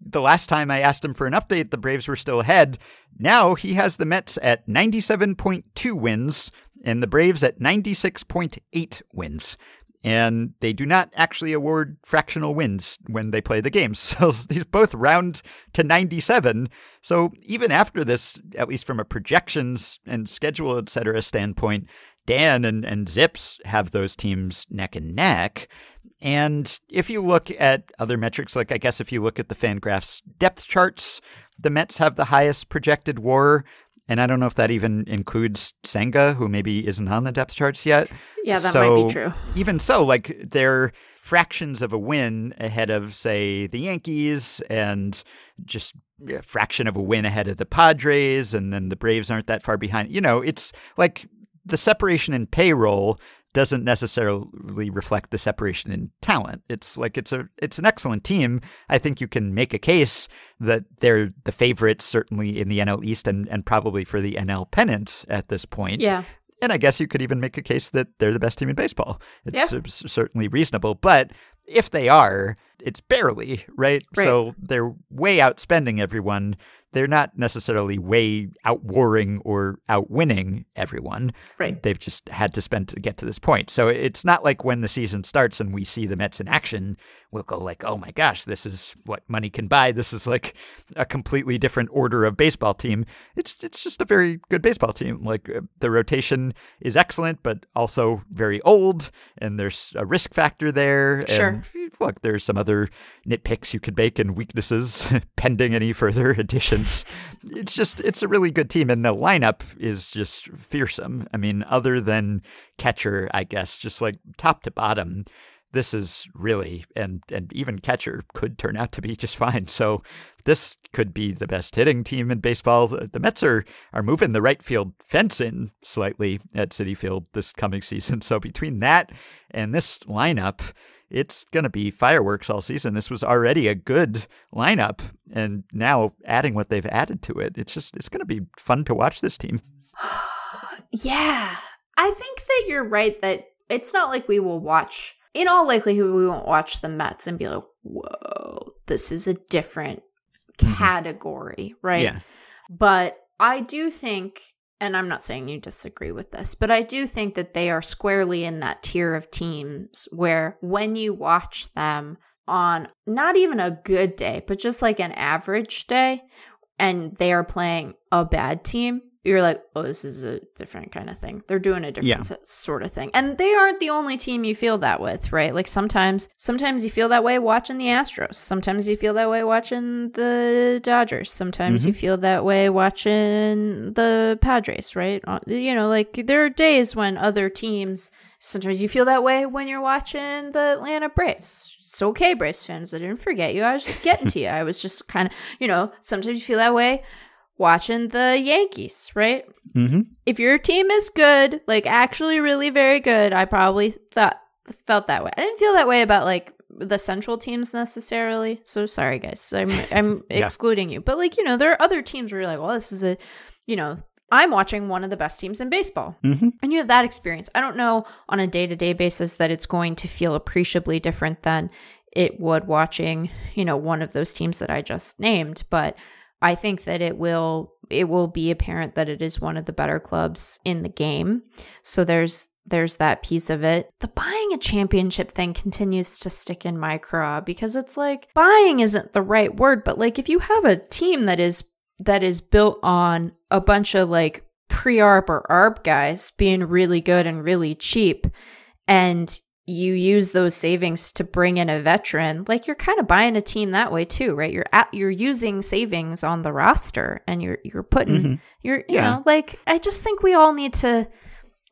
the last time I asked him for an update, the Braves were still ahead. Now he has the Mets at 97.2 wins and the Braves at 96.8 wins and they do not actually award fractional wins when they play the games. So these both round to 97. So even after this, at least from a projections and schedule, et cetera standpoint, Dan and, and ZiPS have those teams neck and neck. And if you look at other metrics, like I guess if you look at the Fangraphs depth charts, the Mets have the highest projected WAR. And I don't know if that even includes Senga, who maybe isn't on the depth charts yet. Yeah, that so, might be true. Even so, like they're fractions of a win ahead of, say, the Yankees, and just a fraction of a win ahead of the Padres, and then the Braves aren't that far behind. You know, it's like the separation in payroll doesn't necessarily reflect the separation in talent. It's like it's a it's an excellent team. I think you can make a case that they're the favorites certainly in the NL East and, and probably for the NL pennant at this point. Yeah. And I guess you could even make a case that they're the best team in baseball. It's Yeah. certainly reasonable. But if they are, it's barely, right? Right. So they're way outspending everyone. They're not necessarily way outwarring or outwinning everyone. Right. They've just had to spend to get to this point. So it's not like when the season starts and we see the Mets in action, we'll go like, "Oh my gosh, this is what money can buy. This is like a completely different order of baseball team." It's it's just a very good baseball team. Like uh, the rotation is excellent, but also very old, and there's a risk factor there. Sure. And look, there's some other nitpicks you could make and weaknesses pending any further It's just it's a really good team, and the lineup is just fearsome. I mean, other than catcher, I guess, just like top to bottom, this is really and and even catcher could turn out to be just fine. So this could be the best hitting team in baseball. The Mets are are moving the right field fence in slightly at Citi Field this coming season. So between that and this lineup, it's going to be fireworks all season. This was already a good lineup, and now adding what they've added to it, it's just it's going to be fun to watch this team. yeah. I think that you're right that it's not like we will watch, in all likelihood, we won't watch the Mets and be like, whoa, this is a different Mhm. category, right? But I do think, and I'm not saying you disagree with this, but I do think that they are squarely in that tier of teams where when you watch them on not even a good day, but just like an average day, and they are playing a bad team, you're like, oh, this is a different kind of thing. They're doing a different Yeah. sort of thing. And they aren't the only team you feel that with, right? Like sometimes sometimes you feel that way watching the Astros. Sometimes you feel that way watching the Dodgers. Sometimes you feel that way watching the Padres, right? Uh, You know, like there are days when other teams sometimes you feel that way when you're watching the Atlanta Braves. It's okay, Braves fans. I didn't forget you. I was just getting to you. I was just kind of, you know, sometimes you feel that way watching the Yankees, right? Mm-hmm. If your team is good, like actually really very good, I probably thought felt that way. I didn't feel that way about like the central teams necessarily. So sorry guys. I'm I'm Yeah. excluding you. But like, you know, there are other teams where you're like, well, this is a you know, I'm watching one of the best teams in baseball. Mm-hmm. And you have that experience. I don't know on a day to day basis that it's going to feel appreciably different than it would watching, you know, one of those teams that I just named. But I think that it will it will be apparent that it is one of the better clubs in the game. So there's there's that piece of it. The buying a championship thing continues to stick in my craw because it's like buying isn't the right word, but like if you have a team that is that is built on a bunch of like pre-arb or arb guys being really good and really cheap and you use those savings to bring in a veteran like you're kind of buying a team that way too right you're at you're using savings on the roster and you're you're putting Mhm. you're you Yeah. know like i just think we all need to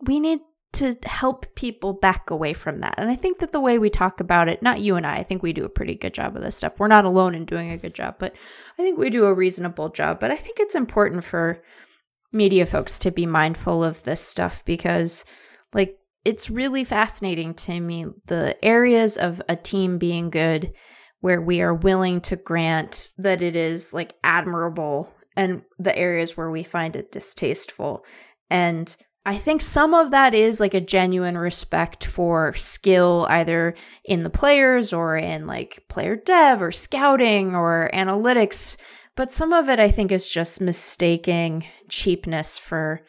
we need to help people back away from that and i think that the way we talk about it not you and i i think we do a pretty good job of this stuff we're not alone in doing a good job but i think we do a reasonable job but i think it's important for media folks to be mindful of this stuff because like it's really fascinating to me the areas of a team being good where we are willing to grant that it is like admirable and the areas where we find it distasteful and I think some of that is like a genuine respect for skill, either in the players or in like player dev or scouting or analytics. But some of it, I think, is just mistaking cheapness for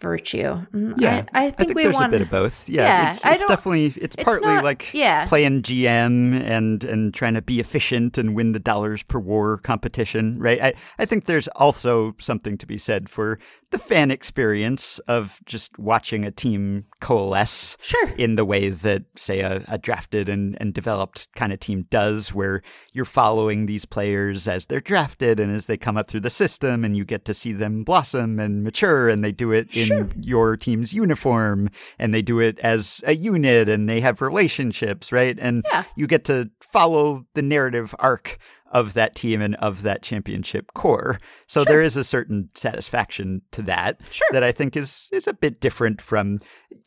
virtue. Mm, Yeah, I, I I think, think we there's want a bit of both. Yeah, Yeah, it's, it's definitely it's it's partly not- like yeah. playing GM and and trying to be efficient and win the dollars per war competition, right? I I think there's also something to be said for the fan experience of just watching a team coalesce Sure. in the way that, say, a, a drafted and, and developed kind of team does, where you're following these players as they're drafted and as they come up through the system, and you get to see them blossom and mature, and they do it in your team's uniform, and they do it as a unit, and they have relationships, right? And Yeah. you get to follow the narrative arc of that team and of that championship core. So there is a certain satisfaction to that Sure. that I think is is a bit different from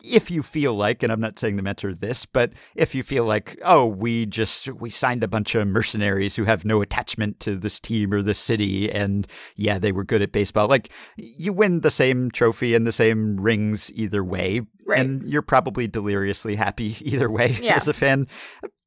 if you feel like, and I'm not saying the Mets are this, but if you feel like, oh, we just we signed a bunch of mercenaries who have no attachment to this team or this city, and yeah, they were good at baseball. Like you win the same trophy and the same rings either way, Right. and you're probably deliriously happy either way Yeah. as a fan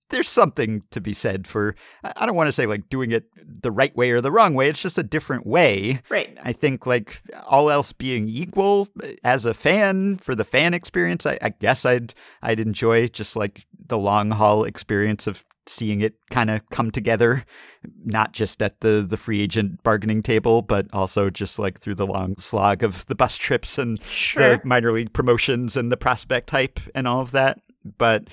there's something to be said for I don't want to say like doing it the right way or the wrong way. It's just a different way. Right. I think like all else being equal as a fan for the fan experience, I, I guess I'd I'd enjoy just like the long haul experience of seeing it kind of come together, not just at the the free agent bargaining table, but also just like through the long slog of the bus trips and Sure. the minor league promotions and the prospect hype and all of that. But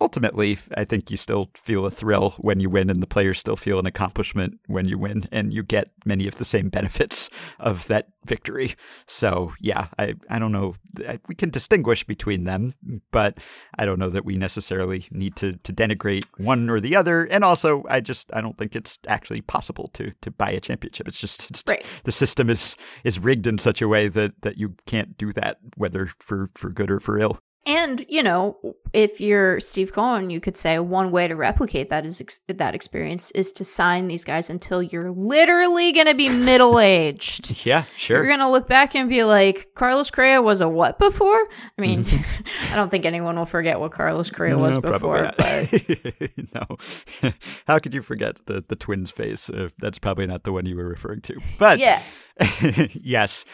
ultimately, I think you still feel a thrill when you win, and the players still feel an accomplishment when you win, and you get many of the same benefits of that victory. So, yeah, I, I don't know. I- We can distinguish between them, but I don't know that we necessarily need to, to denigrate one or the other. And also, I just I don't think it's actually possible to to buy a championship. It's just it's Right. the system is is rigged in such a way that that you can't do that, whether for for good or for ill. And you know, if you're Steve Cohen, you could say one way to replicate that is ex- that experience is to sign these guys until you're literally going to be middle aged. Yeah, sure. You're going to look back and be like, Carlos Correa was a what before? I mean, I don't think anyone will forget what Carlos Correa was No, probably before. no. How could you forget the the twins face? Uh, that's probably not the one you were referring to. But yeah, yes.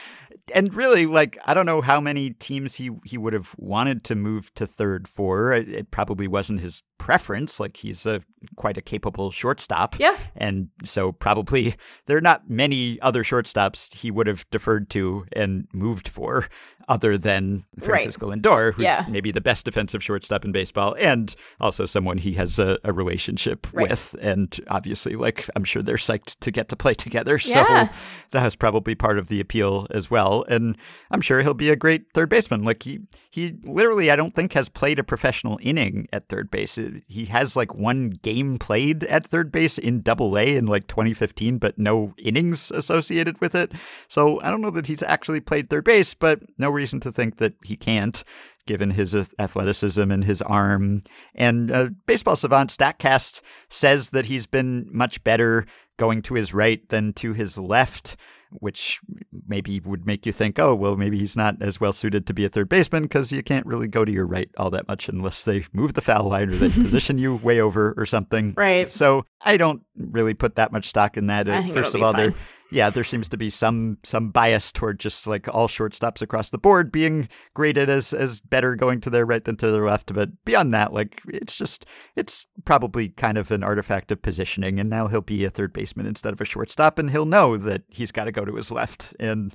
And really, like, I don't know how many teams he, he would have wanted to move to third for. It, it probably wasn't his preference. Like, he's a quite a capable shortstop. Yeah. And so, probably, there are not many other shortstops he would have deferred to and moved for other than Francisco Lindor, who's Yeah. maybe the best defensive shortstop in baseball and also someone he has a, a relationship Right. with. And obviously, like, I'm sure they're psyched to get to play together. Yeah. So, that was probably part of the appeal as well. And I'm sure he'll be a great third baseman. Like he he literally I don't think has played a professional inning at third base. He has like one game played at third base in double A in like 2015, but no innings associated with it. So I don't know that he's actually played third base, but no reason to think that he can't given his athleticism and his arm. And uh, Baseball Savant StatCast says that he's been much better going to his right than to his left, which maybe would make you think, oh, well, maybe he's not as well suited to be a third baseman because you can't really go to your right all that much unless they move the foul line or they position you way over or something. Right. So I don't really put that much stock in that. Uh, First of all, there fine. Yeah, there seems to be some some bias toward just like all shortstops across the board being graded as as better going to their right than to their left. But beyond that, like it's just it's probably kind of an artifact of positioning. And now he'll be a third baseman instead of a shortstop, and he'll know that he's got to go to his left. And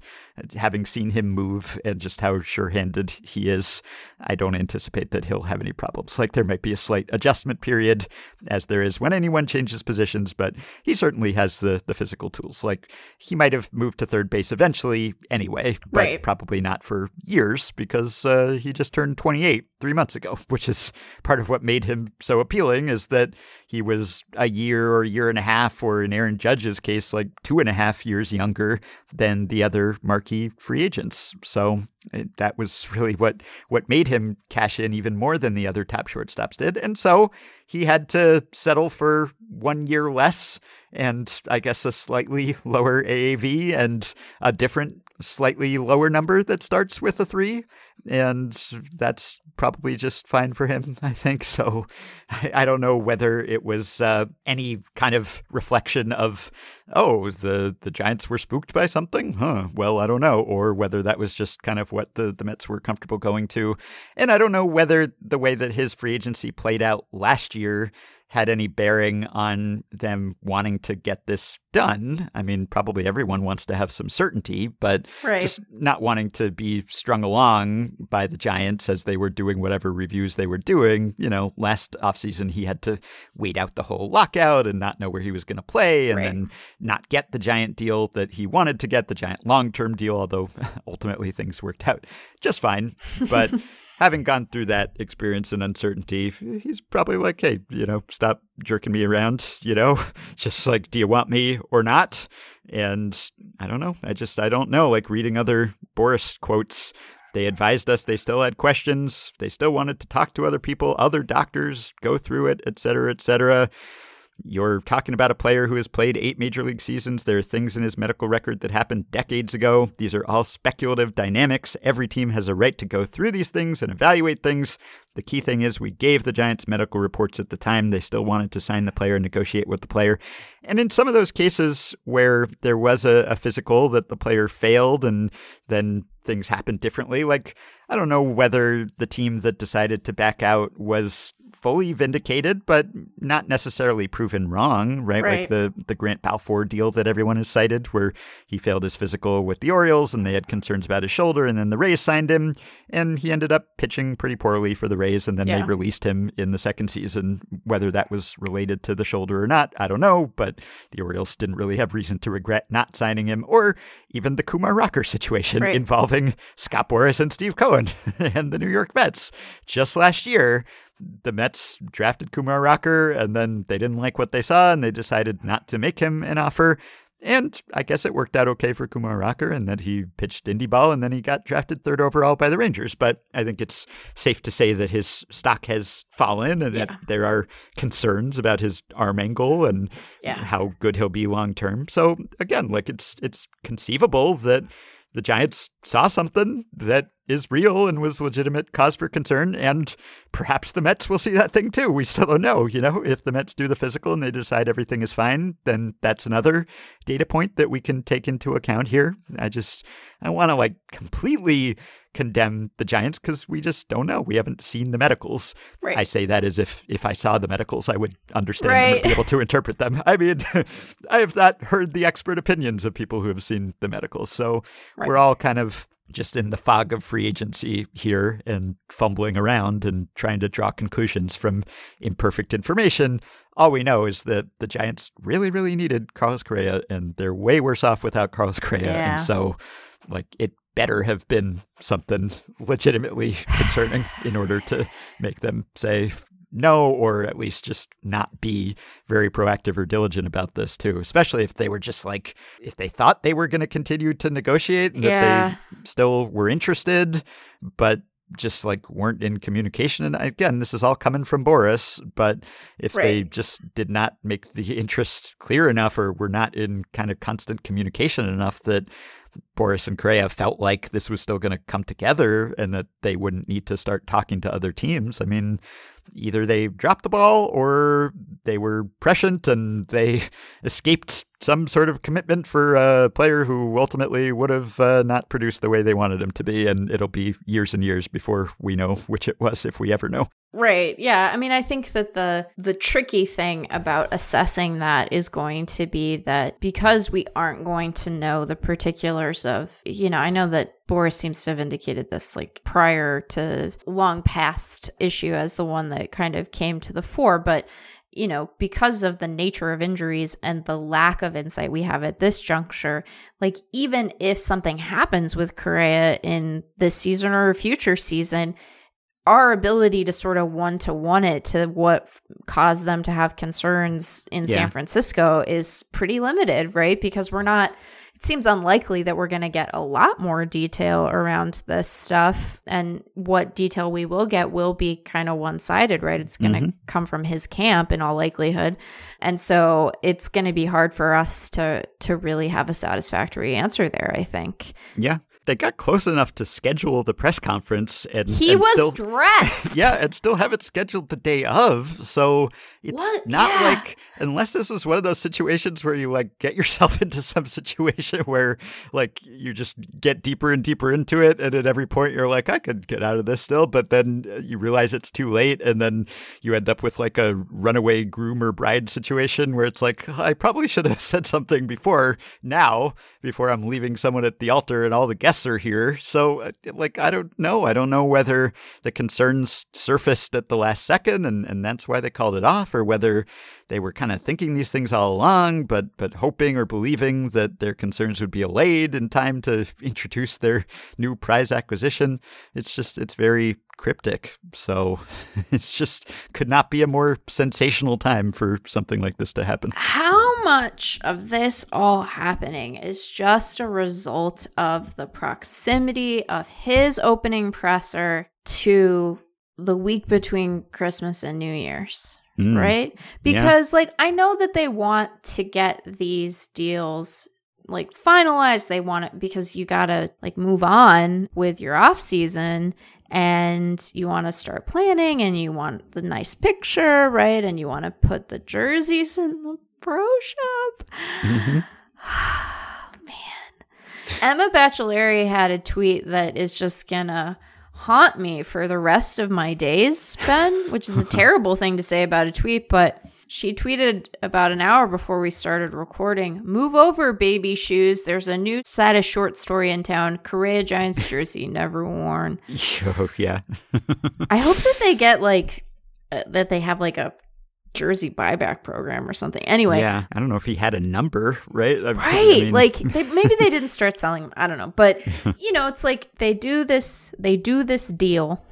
having seen him move and just how sure-handed he is, I don't anticipate that he'll have any problems. Like there might be a slight adjustment period, as there is when anyone changes positions, but he certainly has the the physical tools. Like he might have moved to third base eventually anyway, but Right. probably not for years because uh, he just turned 28 three months ago, which is part of what made him so appealing is that he was a year or a year and a half, or in Aaron Judge's case, like two and a half years younger than the other marquee free agents. So it, that was really what what made him cash in even more than the other top shortstops did. And so he had to settle for one year less and I guess a slightly lower AAV and a different slightly lower number that starts with a three. And that's probably just fine for him, I think. So I, I don't know whether it was uh, any kind of reflection of, oh, the, the Giants were spooked by something? Huh. Well, I don't know. Or whether that was just kind of what the, the Mets were comfortable going to. And I don't know whether the way that his free agency played out last year had any bearing on them wanting to get this done. I mean, probably everyone wants to have some certainty, but Right. just not wanting to be strung along by the Giants as they were doing whatever reviews they were doing. You know, last offseason he had to wait out the whole lockout and not know where he was going to play and Right. then not get the Giant deal that he wanted to get, the Giant long term deal, although ultimately things worked out just fine. But having gone through that experience and uncertainty, he's probably like, hey, you know, stop jerking me around, you know, just like, do you want me or not? And I don't know. I just, I don't know. Like reading other Boras quotes, they advised us they still had questions. They still wanted to talk to other people, other doctors, go through it, et cetera, et cetera. You're talking about a player who has played eight major league seasons. There are things in his medical record that happened decades ago. These are all speculative dynamics. Every team has a right to go through these things and evaluate things. The key thing is we gave the Giants medical reports at the time. They still wanted to sign the player and negotiate with the player. And in some of those cases where there was a, a physical that the player failed and then things happened differently, like I don't know whether the team that decided to back out was fully vindicated, but not necessarily proven wrong, right? Right. Like the, the Grant Balfour deal that everyone has cited, where he failed his physical with the Orioles and they had concerns about his shoulder, and then the Rays signed him, and he ended up pitching pretty poorly for the Rays, and then they released him in the second season. Whether that was related to the shoulder or not, I don't know, but the Orioles didn't really have reason to regret not signing him, or even the Kumar Rocker situation Right. involving Scott Boras and Steve Cohen and the New York Mets. Just last year, the Mets drafted Kumar Rocker, and then they didn't like what they saw, and they decided not to make him an offer. And I guess it worked out okay for Kumar Rocker, and that he pitched indie ball, and then he got drafted third overall by the Rangers. But I think it's safe to say that his stock has fallen, and Yeah. that there are concerns about his arm angle and Yeah. how good he'll be long term. So again, like it's it's conceivable that the Giants saw something that is real and was legitimate cause for concern, and perhaps the Mets will see that thing too. We still don't know. You know, if the Mets do the physical and they decide everything is fine, then that's another data point that we can take into account here. I just I want to like completely condemn the Giants because we just don't know. We haven't seen the medicals. Right. I say that as if if I saw the medicals, I would understand them Right. and be able to interpret them. I mean, I have not heard the expert opinions of people who have seen the medicals. So Right. we're all kind of just in the fog of free agency here and fumbling around and trying to draw conclusions from imperfect information. All we know is that the Giants really, really needed Carlos Correa, and they're way worse off without Carlos Correa. Yeah. And so, like, it better have been something legitimately concerning in order to make them say no, or at least just not be very proactive or diligent about this, too. Especially if they were just like, if they thought they were going to continue to negotiate and Yeah. that they still were interested, but just like weren't in communication. And again, this is all coming from Boras, but if they just did not make the interest clear enough or were not in kind of constant communication enough that Boras and Correa felt like this was still going to come together and that they wouldn't need to start talking to other teams. I mean, either they dropped the ball or they were prescient and they escaped some sort of commitment for a player who ultimately would have uh, not produced the way they wanted him to be. And it'll be years and years before we know which it was, if we ever know. Right. Yeah. I mean, I think that the the tricky thing about assessing that is going to be that because we aren't going to know the particulars of, you know, I know that Boras seems to have indicated this like prior to long past issue as the one that kind of came to the fore, but you know, because of the nature of injuries and the lack of insight we have at this juncture, like even if something happens with Correa in this season or a future season, our ability to sort of one to one it to what f- caused them to have concerns in Yeah. San Francisco is pretty limited, right? Because we're not, it seems unlikely that we're going to get a lot more detail around this stuff. And what detail we will get will be kind of one sided, right? It's going to Mhm. come from his camp in all likelihood. And so it's going to be hard for us to to really have a satisfactory answer there, I think. Yeah. They got close enough to schedule the press conference and He and was still, dressed. yeah, and still have it scheduled the day of. So it's What? not Yeah. like unless this is one of those situations where you like get yourself into some situation where like you just get deeper and deeper into it, and at every point you're like, I could get out of this still, but then uh, you realize it's too late, and then you end up with like a runaway groom or bride situation where it's like I probably should have said something before now, before I'm leaving someone at the altar and all the guests are here. So uh, like I don't know. I don't know whether the concerns surfaced at the last second and, and that's why they called it off, or whether they were kind of thinking these things all along, but but hoping or believing that their concerns would be allayed in time to introduce their new prize acquisition. It's just it's very cryptic. So it's just could not be a more sensational time for something like this to happen. How much of this all happening is just a result of the proximity of his opening presser to the week between Christmas and New Year's? Mm. right? Because like I know that they want to get these deals like finalized. They want it because you got to like move on with your off season and you want to start planning and you want the nice picture, right? And you want to put the jerseys in the pro shop. Mhm. Man. Emma Baccellieri had a tweet that is just gonna haunt me for the rest of my days, Ben, which is a terrible thing to say about a tweet, but she tweeted about an hour before we started recording Move over, baby shoes. There's a new set of short story in town Correa Giants jersey never worn. Oh, yeah. I hope that they get like, uh, that they have like a jersey buyback program or something. Anyway, yeah. I don't know if he had a number, right? I- I right mean- like they, maybe they didn't start selling them i don't know but you know it's like they do this they do this deal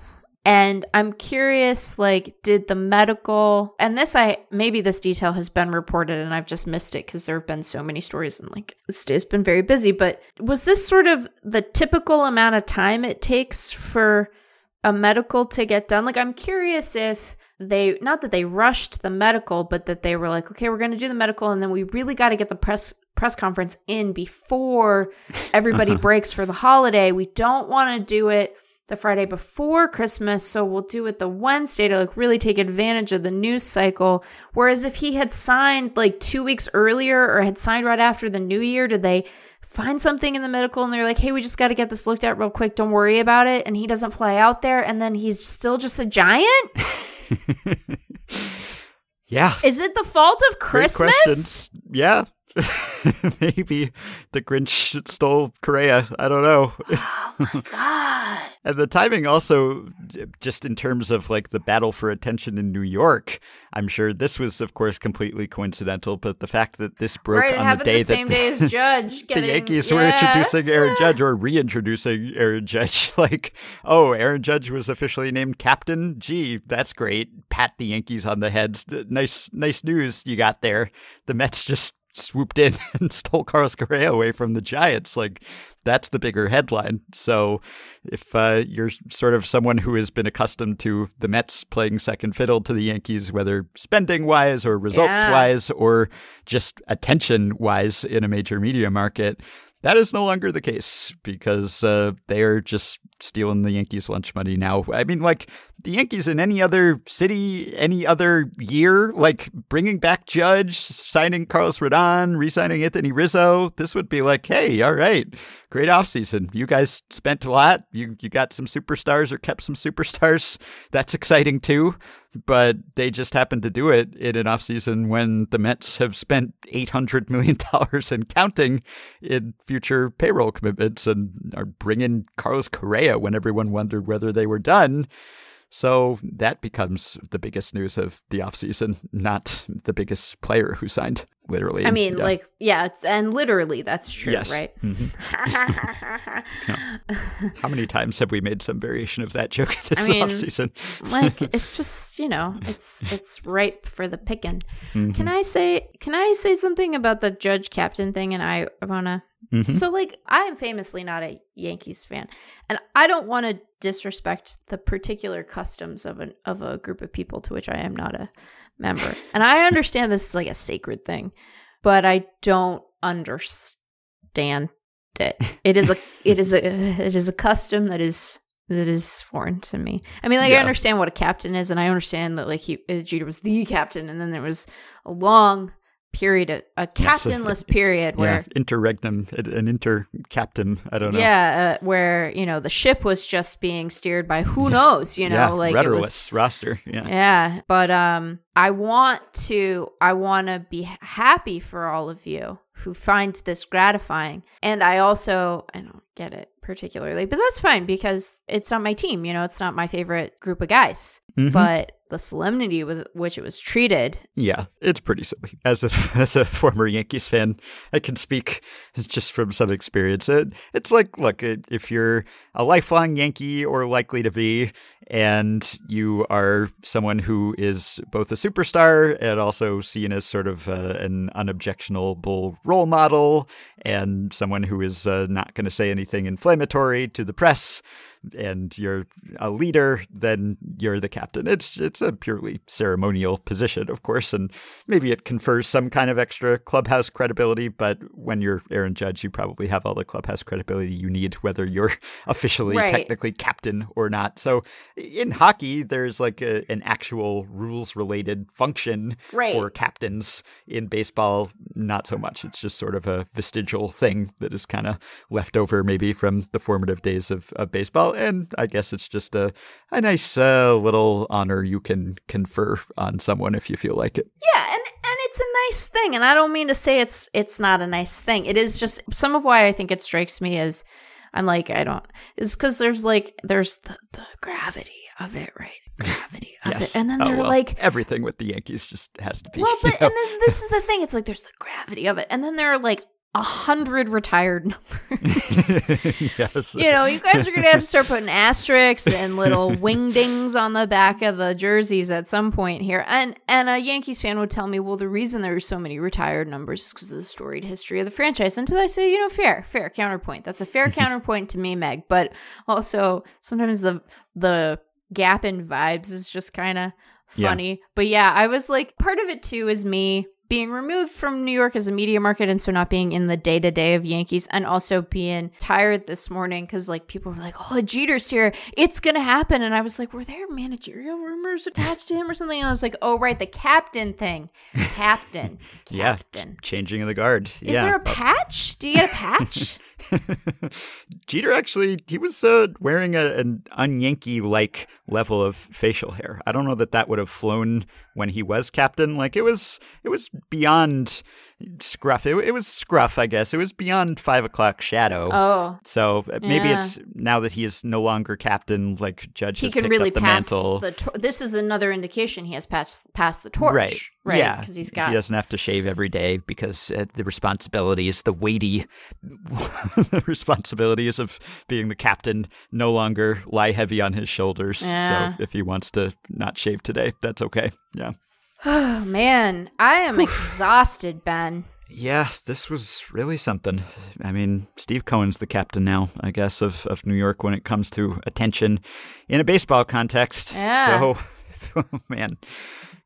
and i'm curious like did the medical and this i maybe this detail has been reported and i've just missed it because there have been so many stories and like this day's been very busy but was this sort of the typical amount of time it takes for a medical to get done like i'm curious if they not that they rushed the medical but that they were like okay we're going to do the medical and then we really got to get the press press conference in before everybody breaks for the holiday we don't want to do it the friday before christmas so we'll do it the wednesday to like really take advantage of the news cycle whereas if he had signed like two weeks earlier or had signed right after the new year did they find something in the medical and they're like, hey, we just got to get this looked at real quick. Don't worry about it. And he doesn't fly out there and then he's still just a giant? yeah. Is it the fault of Christmas? Yeah. Maybe the Grinch stole Correa. I don't know. Oh my God. And the timing also, just in terms of like the battle for attention in New York, I'm sure this was, of course, completely coincidental. But the fact that this broke right, on the day the that day as Judge. the Getting, Yankees were introducing Aaron Judge or reintroducing Aaron Judge, like, oh, Aaron Judge was officially named captain. Gee, that's great. Pat the Yankees on the head. Nice, nice news you got there. The Mets just swooped in and stole Carlos Correa away from the Giants. Like, that's the bigger headline. So, if uh, you're sort of someone who has been accustomed to the Mets playing second fiddle to the Yankees, whether spending wise or results Yeah. wise or just attention wise in a major media market, that is no longer the case because uh, they are just stealing the Yankees' lunch money now. I mean, like the Yankees in any other city, any other year, like bringing back Judge, signing Carlos Rodon, re-signing Anthony Rizzo, this would be like, hey, all right, great offseason. You guys spent a lot. You you got some superstars or kept some superstars. That's exciting too. But they just happened to do it in an offseason when the Mets have spent $800 million and counting in future payroll commitments and are bringing Carlos Correa when everyone wondered whether they were done. So that becomes the biggest news of the offseason, not the biggest player who signed, literally. I mean, Yeah. like, yeah, it's- and literally that's true, Yes. right? Mhm. How many times have we made some variation of that joke this I mean, offseason? like it's just you know it's it's ripe for the picking Mhm. can i say can i say something about the judge captain thing and i want to Mhm. so like i am famously not a yankees fan and i don't want to disrespect the particular customs of an of a group of people to which i am not a member and i understand this is like a sacred thing but i don't understand it. It is a it is a it is a custom that is that is foreign to me. I mean, like I understand what a captain is, and I understand that like he uh, Jeter was the captain, and then there was a long period, a, a captainless period Yeah, where interregnum, an inter captain. I don't know. yeah, uh, where you know the ship was just being steered by who knows, you know, yeah, like it rudderless was. roster. Yeah. Yeah, but um, I want to, I want to be happy for all of you who find this gratifying, and I also, I don't get it particularly, but that's fine because it's not my team, you know, it's not my favorite group of guys, Mhm. but the solemnity with which it was treated, Yeah, it's pretty silly. As a as a former Yankees fan, I can speak just from some experience. It, it's like, look, it, if you're a lifelong Yankee or likely to be, and you are someone who is both a superstar and also seen as sort of uh, an unobjectionable role model, and someone who is uh, not going to say anything inflammatory to the press, and you're a leader, then you're the captain. It's it's a purely ceremonial position, of course, and maybe it confers some kind of extra clubhouse credibility. But when you're Aaron Judge, you probably have all the clubhouse credibility you need, whether you're officially Right. technically captain or not. So in hockey, there's like a, an actual rules related function Right. for captains. In baseball, not so much. It's just sort of a vestigial thing that is kind of left over maybe from the formative days of, of baseball. And I guess it's just a, a nice uh, little honor you can confer on someone if you feel like it. Yeah, and and it's a nice thing, and I don't mean to say it's it's not a nice thing. It is just some of why I think it strikes me as I'm like I don't is because there's like there's the, the gravity of it, right? Gravity of Yes. it, and then Oh, they're well, like. everything with the Yankees just has to be. Well, you but know? and then this is the thing. It's like there's the gravity of it, and then there are like a hundred retired numbers. yes. you know, you guys are gonna have to start putting asterisks and little wingdings on the back of the jerseys at some point here. And and a Yankees fan would tell me, well, the reason there are so many retired numbers is because of the storied history of the franchise. Until I say, you know, fair, fair counterpoint. That's a fair counterpoint to me, Meg. But also sometimes the the gap in vibes is just kind of Yeah. funny. But yeah, I was like, part of it too is me being removed from New York as a media market and so not being in the day to day of Yankees and also being tired this morning because like people were like, oh, Jeter's here. It's going to happen. And I was like, were there managerial rumors attached to him or something? And I was like, oh, right. The captain thing. Captain. yeah. Captain. Changing of the guard. Is yeah. there a patch? Do you get a patch? Jeter actually, he was uh, wearing a, an un-Yankee like level of facial hair. I don't know that that would have flown when he was captain. Like it was, it was beyond scruff. It, it was scruff, I guess. It was beyond five o'clock shadow. oh. So uh, maybe Yeah. it's now that he is no longer captain, like Judge He has can really up the pass mantle. the. Tor- this is another indication he has passed passed the torch, Right. Right, Yeah. because he's got He doesn't have to shave every day because uh, the responsibilities, the weighty responsibilities of being the captain no longer lie heavy on his shoulders. Yeah. So if he wants to not shave today, that's okay. Yeah. Oh man, I am exhausted, Ben. Yeah, this was really something. I mean, Steve Cohen's the captain now, I guess, of, of New York when it comes to attention in a baseball context. Yeah. So, oh, man,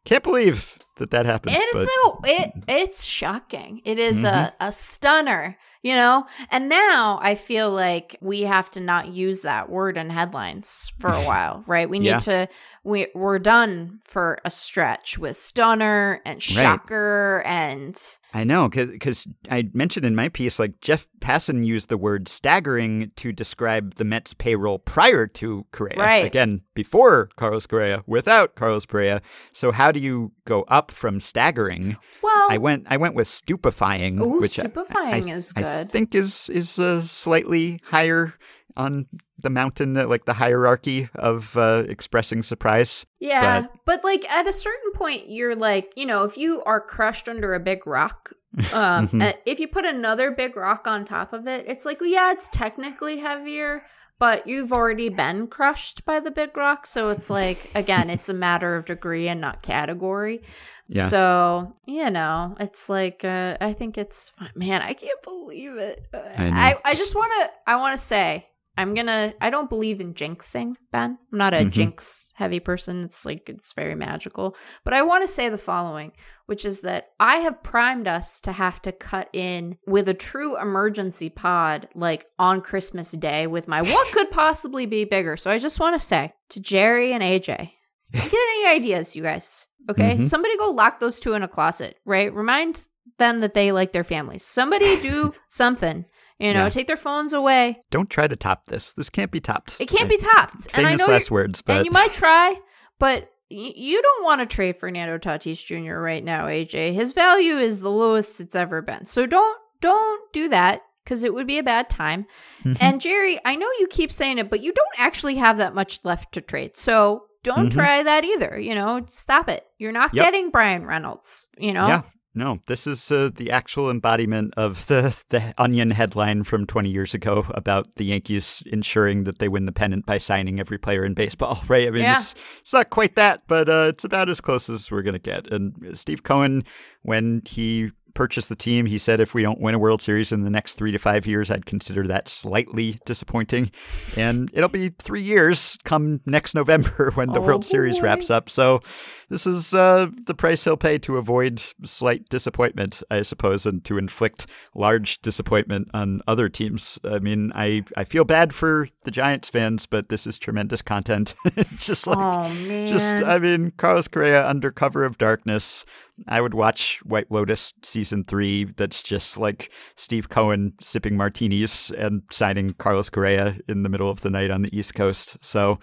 can't believe that that happened. It is so it it's shocking. It is a, Mm-hmm. a stunner, you know? And now I feel like we have to not use that word in headlines for a while, right? We need Yeah. to we we're done for a stretch with stunner and shocker and I know, because cuz I mentioned in my piece, like Jeff Passan used the word staggering to describe the Mets payroll prior to Correa. Right. Again, before Carlos Correa, without Carlos Correa. So how do you go up from staggering? well I went, I went with stupefying, Ooh, which stupefying I, is I good. think is is uh, slightly higher on the mountain, uh, like the hierarchy of uh, expressing surprise. Yeah, but- but, like at a certain point, you're like, you know, if you are crushed under a big rock, um, Mhm. uh, if you put another big rock on top of it, it's like, well, yeah, it's technically heavier, but you've already been crushed by the big rock, so it's like, again, it's a matter of degree and not category. Yeah. So you know, it's like, uh, I think it's man, I can't believe it. I. I, I just want to, I want to say. I'm gonna. I don't believe in jinxing, Ben. I'm not a Mhm. jinx heavy person. It's like it's very magical. But I want to say the following, which is that I have primed us to have to cut in with a true emergency pod, like on Christmas Day, with my what could possibly be bigger. So I just want to say to Jerry and AJ, get any ideas, you guys? Okay, Mhm. somebody go lock those two in a closet. Right, remind them that they like their families. Somebody do something. You know, Yeah. take their phones away. Don't try to top this. This can't be topped. It can't be topped. and I Famous know last you words, but and you might try, but y- you don't want to trade Fernando Tatis Jr. right now, AJ. His value is the lowest it's ever been. So don't don't do that because it would be a bad time. Mhm. And Jerry, I know you keep saying it, but you don't actually have that much left to trade. So don't Mhm. try that either. You know, stop it. You're not Yep. getting Bryan Reynolds. You know, Yeah. No, this is uh, the actual embodiment of the the Onion headline from 20 years ago about the Yankees ensuring that they win the pennant by signing every player in baseball, right? I mean, Yeah. it's it's not quite that, but uh, it's about as close as we're gonna get. And Steve Cohen, when he purchased the team, he said if we don't win a World Series in the next three to five years, I'd consider that slightly disappointing. And it'll be three years come next November when the Oh, World Series wraps up. So this is uh, the price he'll pay to avoid slight disappointment, I suppose, and to inflict large disappointment on other teams. I mean, I, I feel bad for the Giants fans, but this is tremendous content. Just like, oh just, I mean, Carlos Correa under cover of darkness. I would watch White Lotus season three. That's just like Steve Cohen sipping martinis and signing Carlos Correa in the middle of the night on the East Coast. So,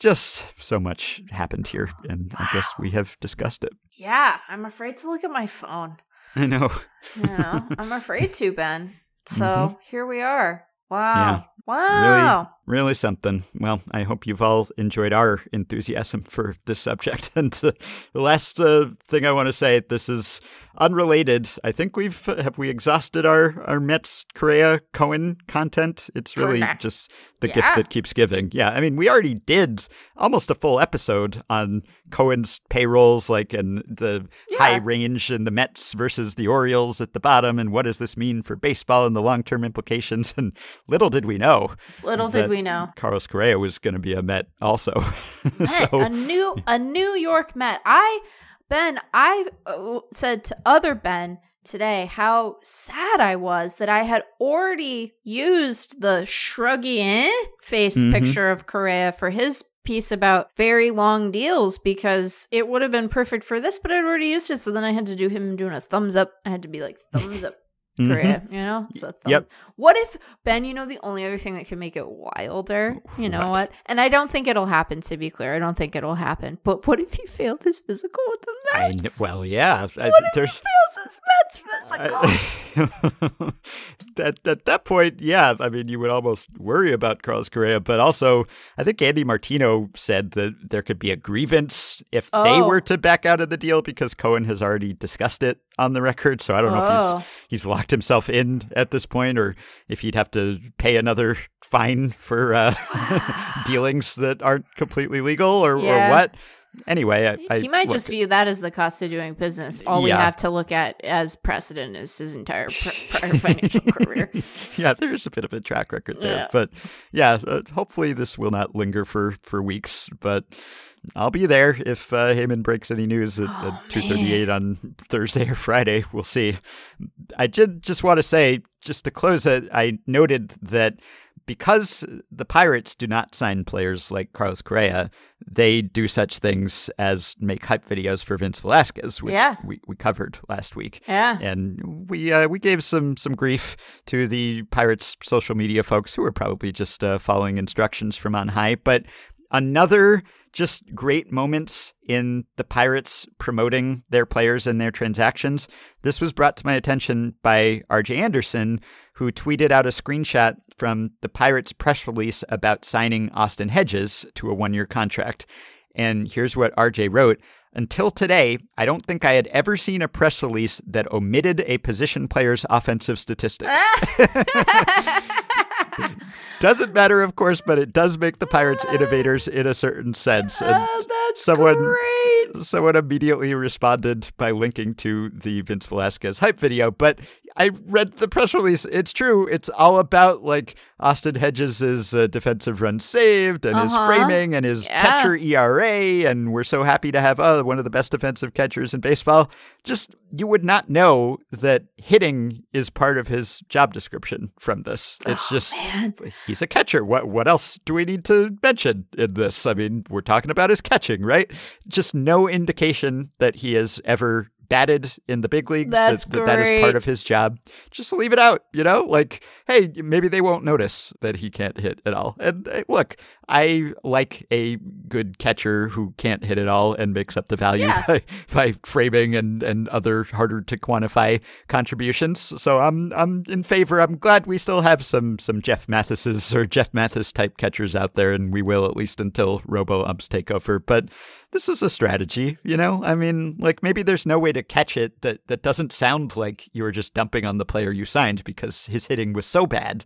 just so much happened here, and I guess we have discussed it. yeah. I'm afraid to look at my phone. I know. You know, I'm afraid to, Ben. So Mhm. here we are. Wow. Yeah. Wow. Really something. Well, I hope you've all enjoyed our enthusiasm for this subject. And uh, the last uh, thing I want to say, this is unrelated. I think we've have we exhausted our our Mets Correa Cohen content. It's really just the Yeah. gift that keeps giving. Yeah, I mean, we already did almost a full episode on Cohen's payrolls, like and the Yeah. high range and the Mets versus the Orioles at the bottom, and what does this mean for baseball and the long term implications. And little did we know Little did we know. Carlos Correa was going to be a Met also. Met, so a new a New York Met. I Ben, I uh, said to other Ben today how sad I was that I had already used the shruggy eh face Mhm. picture of Correa for his piece about very long deals because it would have been perfect for this, but I'd already used it. So then I had to do him doing a thumbs up. I had to be like thumbs up. Correa, mm-hmm. you know? So. Yep. What if Ben, you know the only other thing that could make it wilder? You know what? And I don't think it'll happen to be clear. I don't think it'll happen. But what if he failed his physical with the Mets? kn- well, yeah. I, what if there's he fails his Mets physical? I- at, at that point, yeah, I mean, you would almost worry about Carlos Correa, but also, I think Andy Martino said that there could be a grievance if they Oh. were to back out of the deal because Cohen has already discussed it on the record. So I don't know if Oh. he's he's locked himself in at this point, or if he'd have to pay another fine for uh, dealings that aren't completely legal, or, Yeah. or what. Anyway, I, I, he might look, just view that as the cost of doing business. All we have to look at as precedent is his entire pr- prior financial career. yeah, there's a bit of a track record there, Yeah. but yeah, uh, hopefully this will not linger for for weeks. But I'll be there if uh, Heyman breaks any news at, Oh, at two thirty eight on Thursday or Friday. We'll see. I did just want to say, just to close it, I noted that because the Pirates do not sign players like Carlos Correa, they do such things as make hype videos for Vince Velasquez, which Yeah. we, we covered last week Yeah. and we uh, we gave some some grief to the Pirates social media folks who were probably just uh, following instructions from on high. But another just great moments in the Pirates promoting their players and their transactions. This was brought to my attention by RJ Anderson, who tweeted out a screenshot from the Pirates press release about signing Austin Hedges to a one year contract. And here's what RJ wrote. Until today, I don't think I had ever seen a press release that omitted a position player's offensive statistics. Doesn't matter, of course, but it does make the Pirates innovators in a certain sense. Oh, and Oh, that's someone great. someone immediately responded by linking to the Vince Velasquez hype video. But I read the press release. It's true. It's all about like Austin Hedges' uh, defensive run saved and his Uh-huh. framing and his Yeah. catcher ERA. And we're so happy to have uh, one of the best defensive catchers in baseball. Just you would not know that hitting is part of his job description from this. It's Oh, just man. he's a catcher. What what else do we need to mention in this? I mean, we're talking about his catching, right? Just no indication that he has ever batted in the big leagues. That's that, that that is part of his job. Just leave it out, you know? Like, hey, maybe they won't notice that he can't hit at all. And uh, look, I like a good catcher who can't hit at all and makes up the value Yeah. by, by framing and, and other harder to quantify contributions. So I'm I'm in favor. I'm glad we still have some some Jeff Mathis's or Jeff Mathis type catchers out there, and we will at least until robo umps take over. But this is a strategy, you know? I mean, like maybe there's no way to catch it that, that doesn't sound like you were just dumping on the player you signed because his hitting was so bad.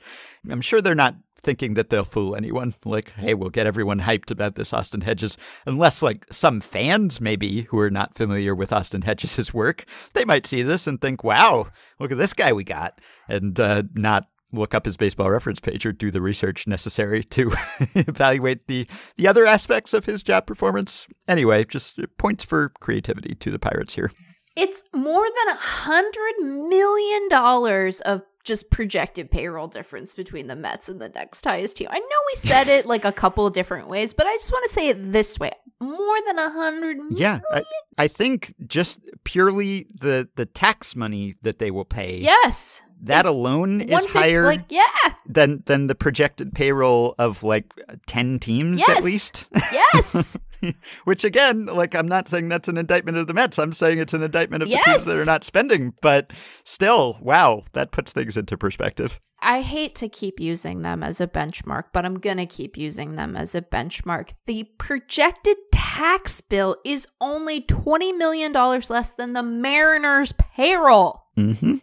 I'm sure they're not thinking that they'll fool anyone. Like, hey, we'll get everyone hyped about this Austin Hedges. Unless like some fans maybe who are not familiar with Austin Hedges' work, they might see this and think, wow, look at this guy we got. And uh, not look up his baseball reference page or do the research necessary to evaluate the the other aspects of his job performance. Anyway, just points for creativity to the Pirates here. It's more than a hundred million dollars of just projected payroll difference between the Mets and the next highest team. I know we said it like a couple different ways, but I just want to say it this way: more than a hundred. Yeah, I, I think just purely the the tax money that they will pay. Yes. that alone is 150 higher Like, yeah. than than the projected payroll of like ten teams at least. Yes. Which again, like I'm not saying that's an indictment of the Mets. I'm saying it's an indictment of the teams that are not spending. But still, wow, that puts things into perspective. I hate to keep using them as a benchmark, but I'm going to keep using them as a benchmark. The projected tax bill is only $20 million less than the Mariners' payroll. Mm-hmm.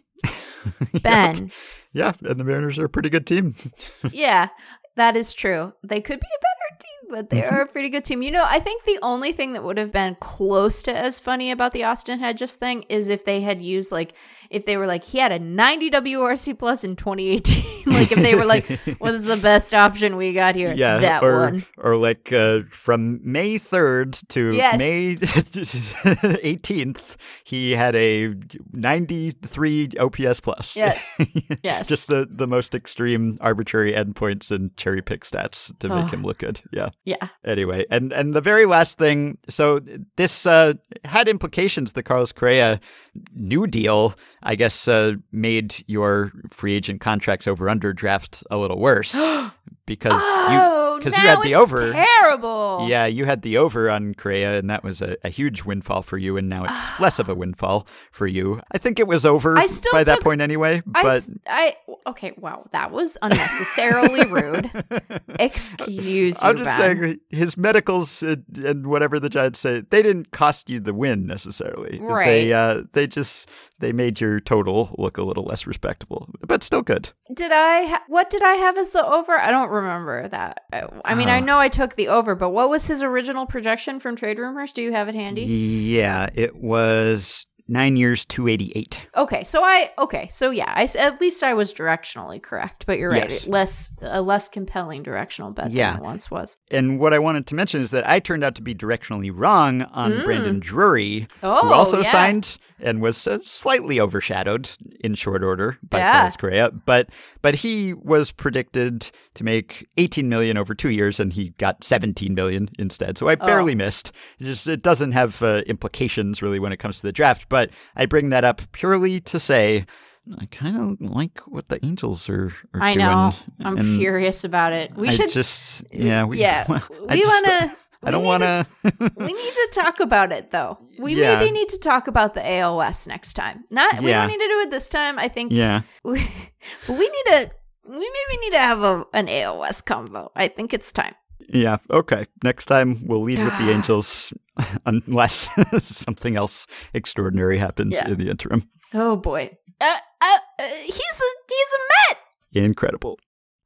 Ben. Yeah, and the Mariners are a pretty good team. yeah, that is true. They could be a but they mm-hmm. are a pretty good team. You know, I think the only thing that would have been close to as funny about the Austin Hedges thing is if they had used like if they were like he had a 90 WRC plus in 2018. like if they were like, "What's the best option we got here?" Yeah, that or one. or like uh, from May third to Yes. May eighteenth, he had a ninety-three OPS plus. Yes. Yes. just the the most extreme arbitrary endpoints and cherry pick stats to make Oh. him look good. Yeah. yeah. Anyway, and and the very last thing, so this uh, had implications. The Carlos Correa New Deal, I guess, uh, made your free agent contracts over under draft a little worse because Oh, you because you had the over. Terrible. Yeah, you had the over on Correa, and that was a, a huge windfall for you, and now it's less of a windfall for you. I think it was over I still by that point anyway. I, But s- I okay. Wow, that was unnecessarily rude. Excuse you. I'm just Ben. saying his medicals and, and whatever the Giants say, they didn't cost you the win necessarily. They Right. uh, they just they made your total look a little less respectable, but still good. Did I? Ha- what did I have as the over? I don't remember that. I, I mean, I Uh. know I took the over, but what was his original projection from trade rumors? Do you have it handy? Yeah, it was nine years, two eighty eight. Okay, so I okay, so yeah, I at least I was directionally correct, but you're right, Yes. less a less compelling directional bet Yeah. than it once was. And what I wanted to mention is that I turned out to be directionally wrong on Mm. Brandon Drury, Oh, who also yeah. signed and was uh, slightly overshadowed in short order by Yeah. Carlos Correa. But but he was predicted to make 18 million over two years, and he got 17 million instead. So I Oh. barely missed. It just it doesn't have uh, implications really when it comes to the draft. But I bring that up purely to say. I kind of like what the Angels are, are I doing. know. I'm and furious about it. We I should just yeah we yeah. I we want to I don't want to. we need to talk about it though. We Yeah. maybe need to talk about the AOS next time. Not we Yeah. don't need to do it this time. I think yeah. we, we need to we maybe need to have a, an AOS combo. I think it's time. Yeah. Okay. Next time we'll lead with the. Angels, unless something else extraordinary happens Yeah. in the interim. Oh boy. Uh, uh, uh, he's a he's a Met. Incredible.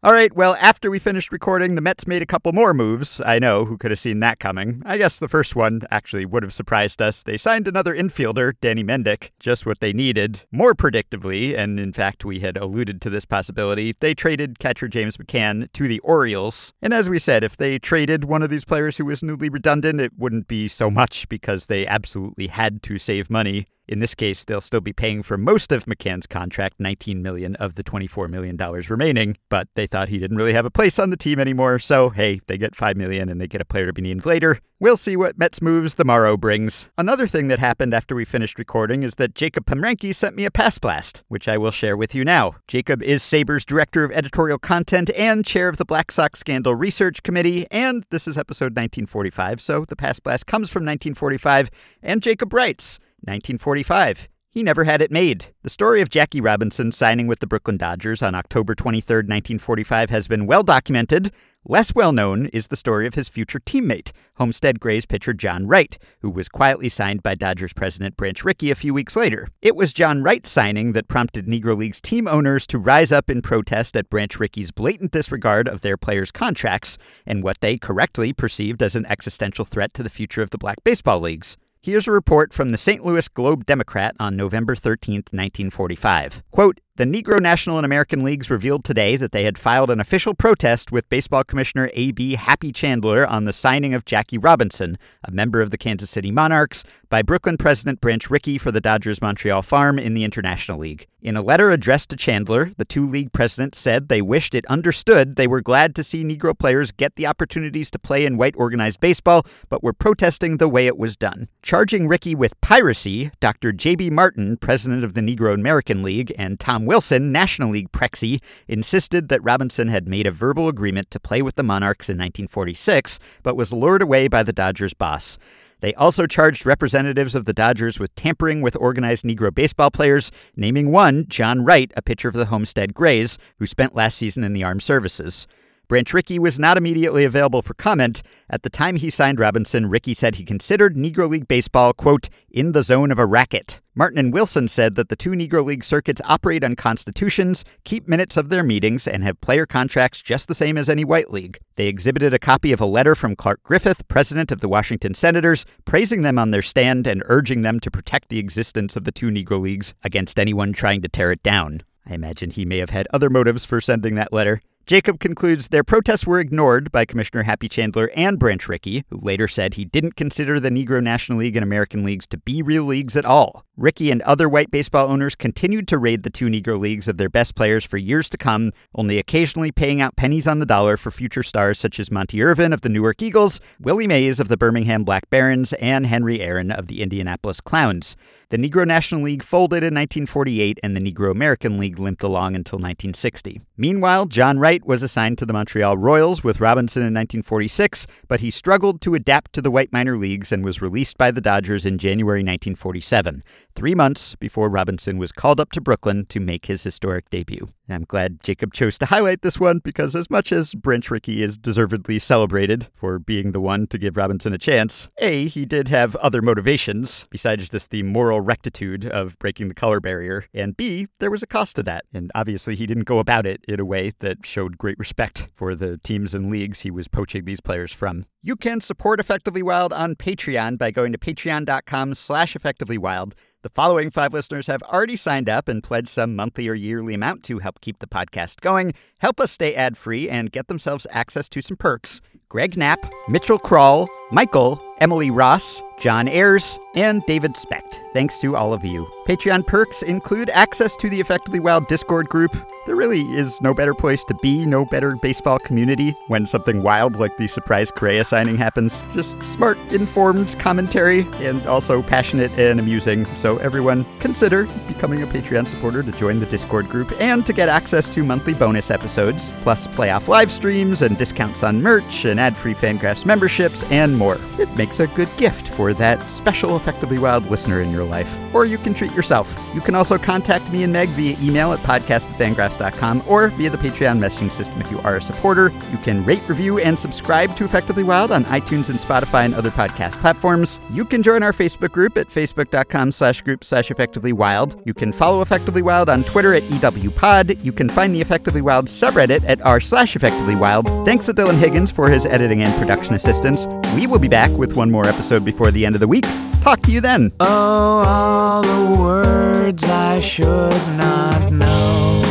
All right, well, after we finished recording, the Mets made a couple more moves. I know, who could have seen that coming? I guess the first one actually would have surprised us. They signed another infielder, Danny Mendick, just what they needed. More predictably, and in fact, we had alluded to this possibility, they traded catcher James McCann to the Orioles. And as we said, if they traded one of these players who was newly redundant, it wouldn't be so much because they absolutely had to save money. In this case, they'll still be paying for most of McCann's contract, 19 million of the 24 million dollars remaining, but they thought he didn't really have a place on the team anymore, so hey, they get 5 million and they get a player to be named later. We'll see what Mets moves the morrow brings. Another thing that happened after we finished recording is that Jacob Pomrenke sent me a past blast, which I will share with you now. Jacob is SABR's director of editorial content and chair of the Black Sox Scandal Research Committee, and this is episode 1945, so the past blast comes from 1945, and Jacob writes, 1945. He never had it made. The story of Jackie Robinson signing with the Brooklyn Dodgers on October 23, 1945, has been well documented. Less well known is the story of his future teammate, Homestead Grays pitcher John Wright, who was quietly signed by Dodgers president Branch Rickey a few weeks later. It was John Wright's signing that prompted Negro League's team owners to rise up in protest at Branch Rickey's blatant disregard of their players' contracts and what they correctly perceived as an existential threat to the future of the black baseball leagues. Here's a report from the St. Louis Globe Democrat on November 13, 1945. Quote, the Negro National and American Leagues revealed today that they had filed an official protest with Baseball Commissioner A.B. Happy Chandler on the signing of Jackie Robinson, a member of the Kansas City Monarchs, by Brooklyn President Branch Rickey for the Dodgers Montreal Farm in the International League. In a letter addressed to Chandler, the two league presidents said they wished it understood they were glad to see Negro players get the opportunities to play in white organized baseball, but were protesting the way it was done. Charging Rickey with piracy, Dr. J.B. Martin, president of the Negro American League, and Tom Wilson, National League Prexy, insisted that Robinson had made a verbal agreement to play with the Monarchs in 1946, but was lured away by the Dodgers boss. They also charged representatives of the Dodgers with tampering with organized Negro baseball players, naming one, John Wright, a pitcher of the Homestead Grays, who spent last season in the armed services. Branch Rickey was not immediately available for comment. At the time he signed Robinson, Rickey said he considered Negro League Baseball, quote, in the zone of a racket. Martin and Wilson said that the two Negro League circuits operate on constitutions, keep minutes of their meetings, and have player contracts just the same as any white league. They exhibited a copy of a letter from Clark Griffith, president of the Washington Senators, praising them on their stand and urging them to protect the existence of the two Negro Leagues against anyone trying to tear it down. I imagine he may have had other motives for sending that letter. Jacob concludes their protests were ignored by Commissioner Happy Chandler and Branch Rickey, who later said he didn't consider the Negro National League and American leagues to be real leagues at all. Rickey and other white baseball owners continued to raid the two Negro leagues of their best players for years to come, only occasionally paying out pennies on the dollar for future stars such as Monte Irvin of the Newark Eagles, Willie Mays of the Birmingham Black Barons, and Henry Aaron of the Indianapolis Clowns. The Negro National League folded in 1948 and the Negro American League limped along until 1960. Meanwhile, John Wright was assigned to the Montreal Royals with Robinson in 1946, but he struggled to adapt to the white minor leagues and was released by the Dodgers in January 1947, three months before Robinson was called up to Brooklyn to make his historic debut. I'm glad Jacob chose to highlight this one because, as much as Branch Rickey is deservedly celebrated for being the one to give Robinson a chance, A, he did have other motivations besides just the moral rectitude of breaking the color barrier, and B, there was a cost to that. And obviously, he didn't go about it in a way that showed great respect for the teams and leagues he was poaching these players from. You can support Effectively Wild on Patreon by going to patreon.com slash effectivelywild. The following five listeners have already signed up and pledged some monthly or yearly amount to help keep the podcast going, help us stay ad free, and get themselves access to some perks. Greg Knapp, Mitchell Kral, Michael, Emily Ross, John Ayers, and David Specht. Thanks to all of you. Patreon perks include access to the Effectively Wild Discord group. There really is no better place to be, no better baseball community when something wild like the surprise Correa signing happens. Just smart, informed commentary and also passionate and amusing. So, everyone, consider becoming a Patreon supporter to join the Discord group and to get access to monthly bonus episodes, plus playoff live streams and discounts on merch and ad free Fangraphs memberships and more. It makes makes a good gift for that special Effectively Wild listener in your life. Or you can treat yourself. You can also contact me and Meg via email at podcast@fangraphs.com or via the Patreon messaging system if you are a supporter. You can rate, review, and subscribe to Effectively Wild on iTunes and Spotify and other podcast platforms. You can join our Facebook group at facebook.com slash group slash effectively wild. You can follow Effectively Wild on Twitter at EWPod. You can find the Effectively Wild subreddit at r slash effectively wild. Thanks to Dylan Higgins for his editing and production assistance. We will be back with one more episode before the end of the week. Talk to you then. Oh, all the words I should not know.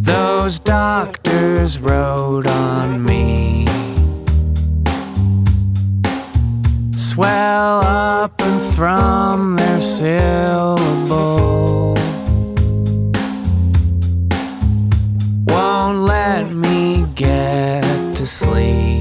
Those doctors wrote on me. Swell up and thrum their syllable. Sleep.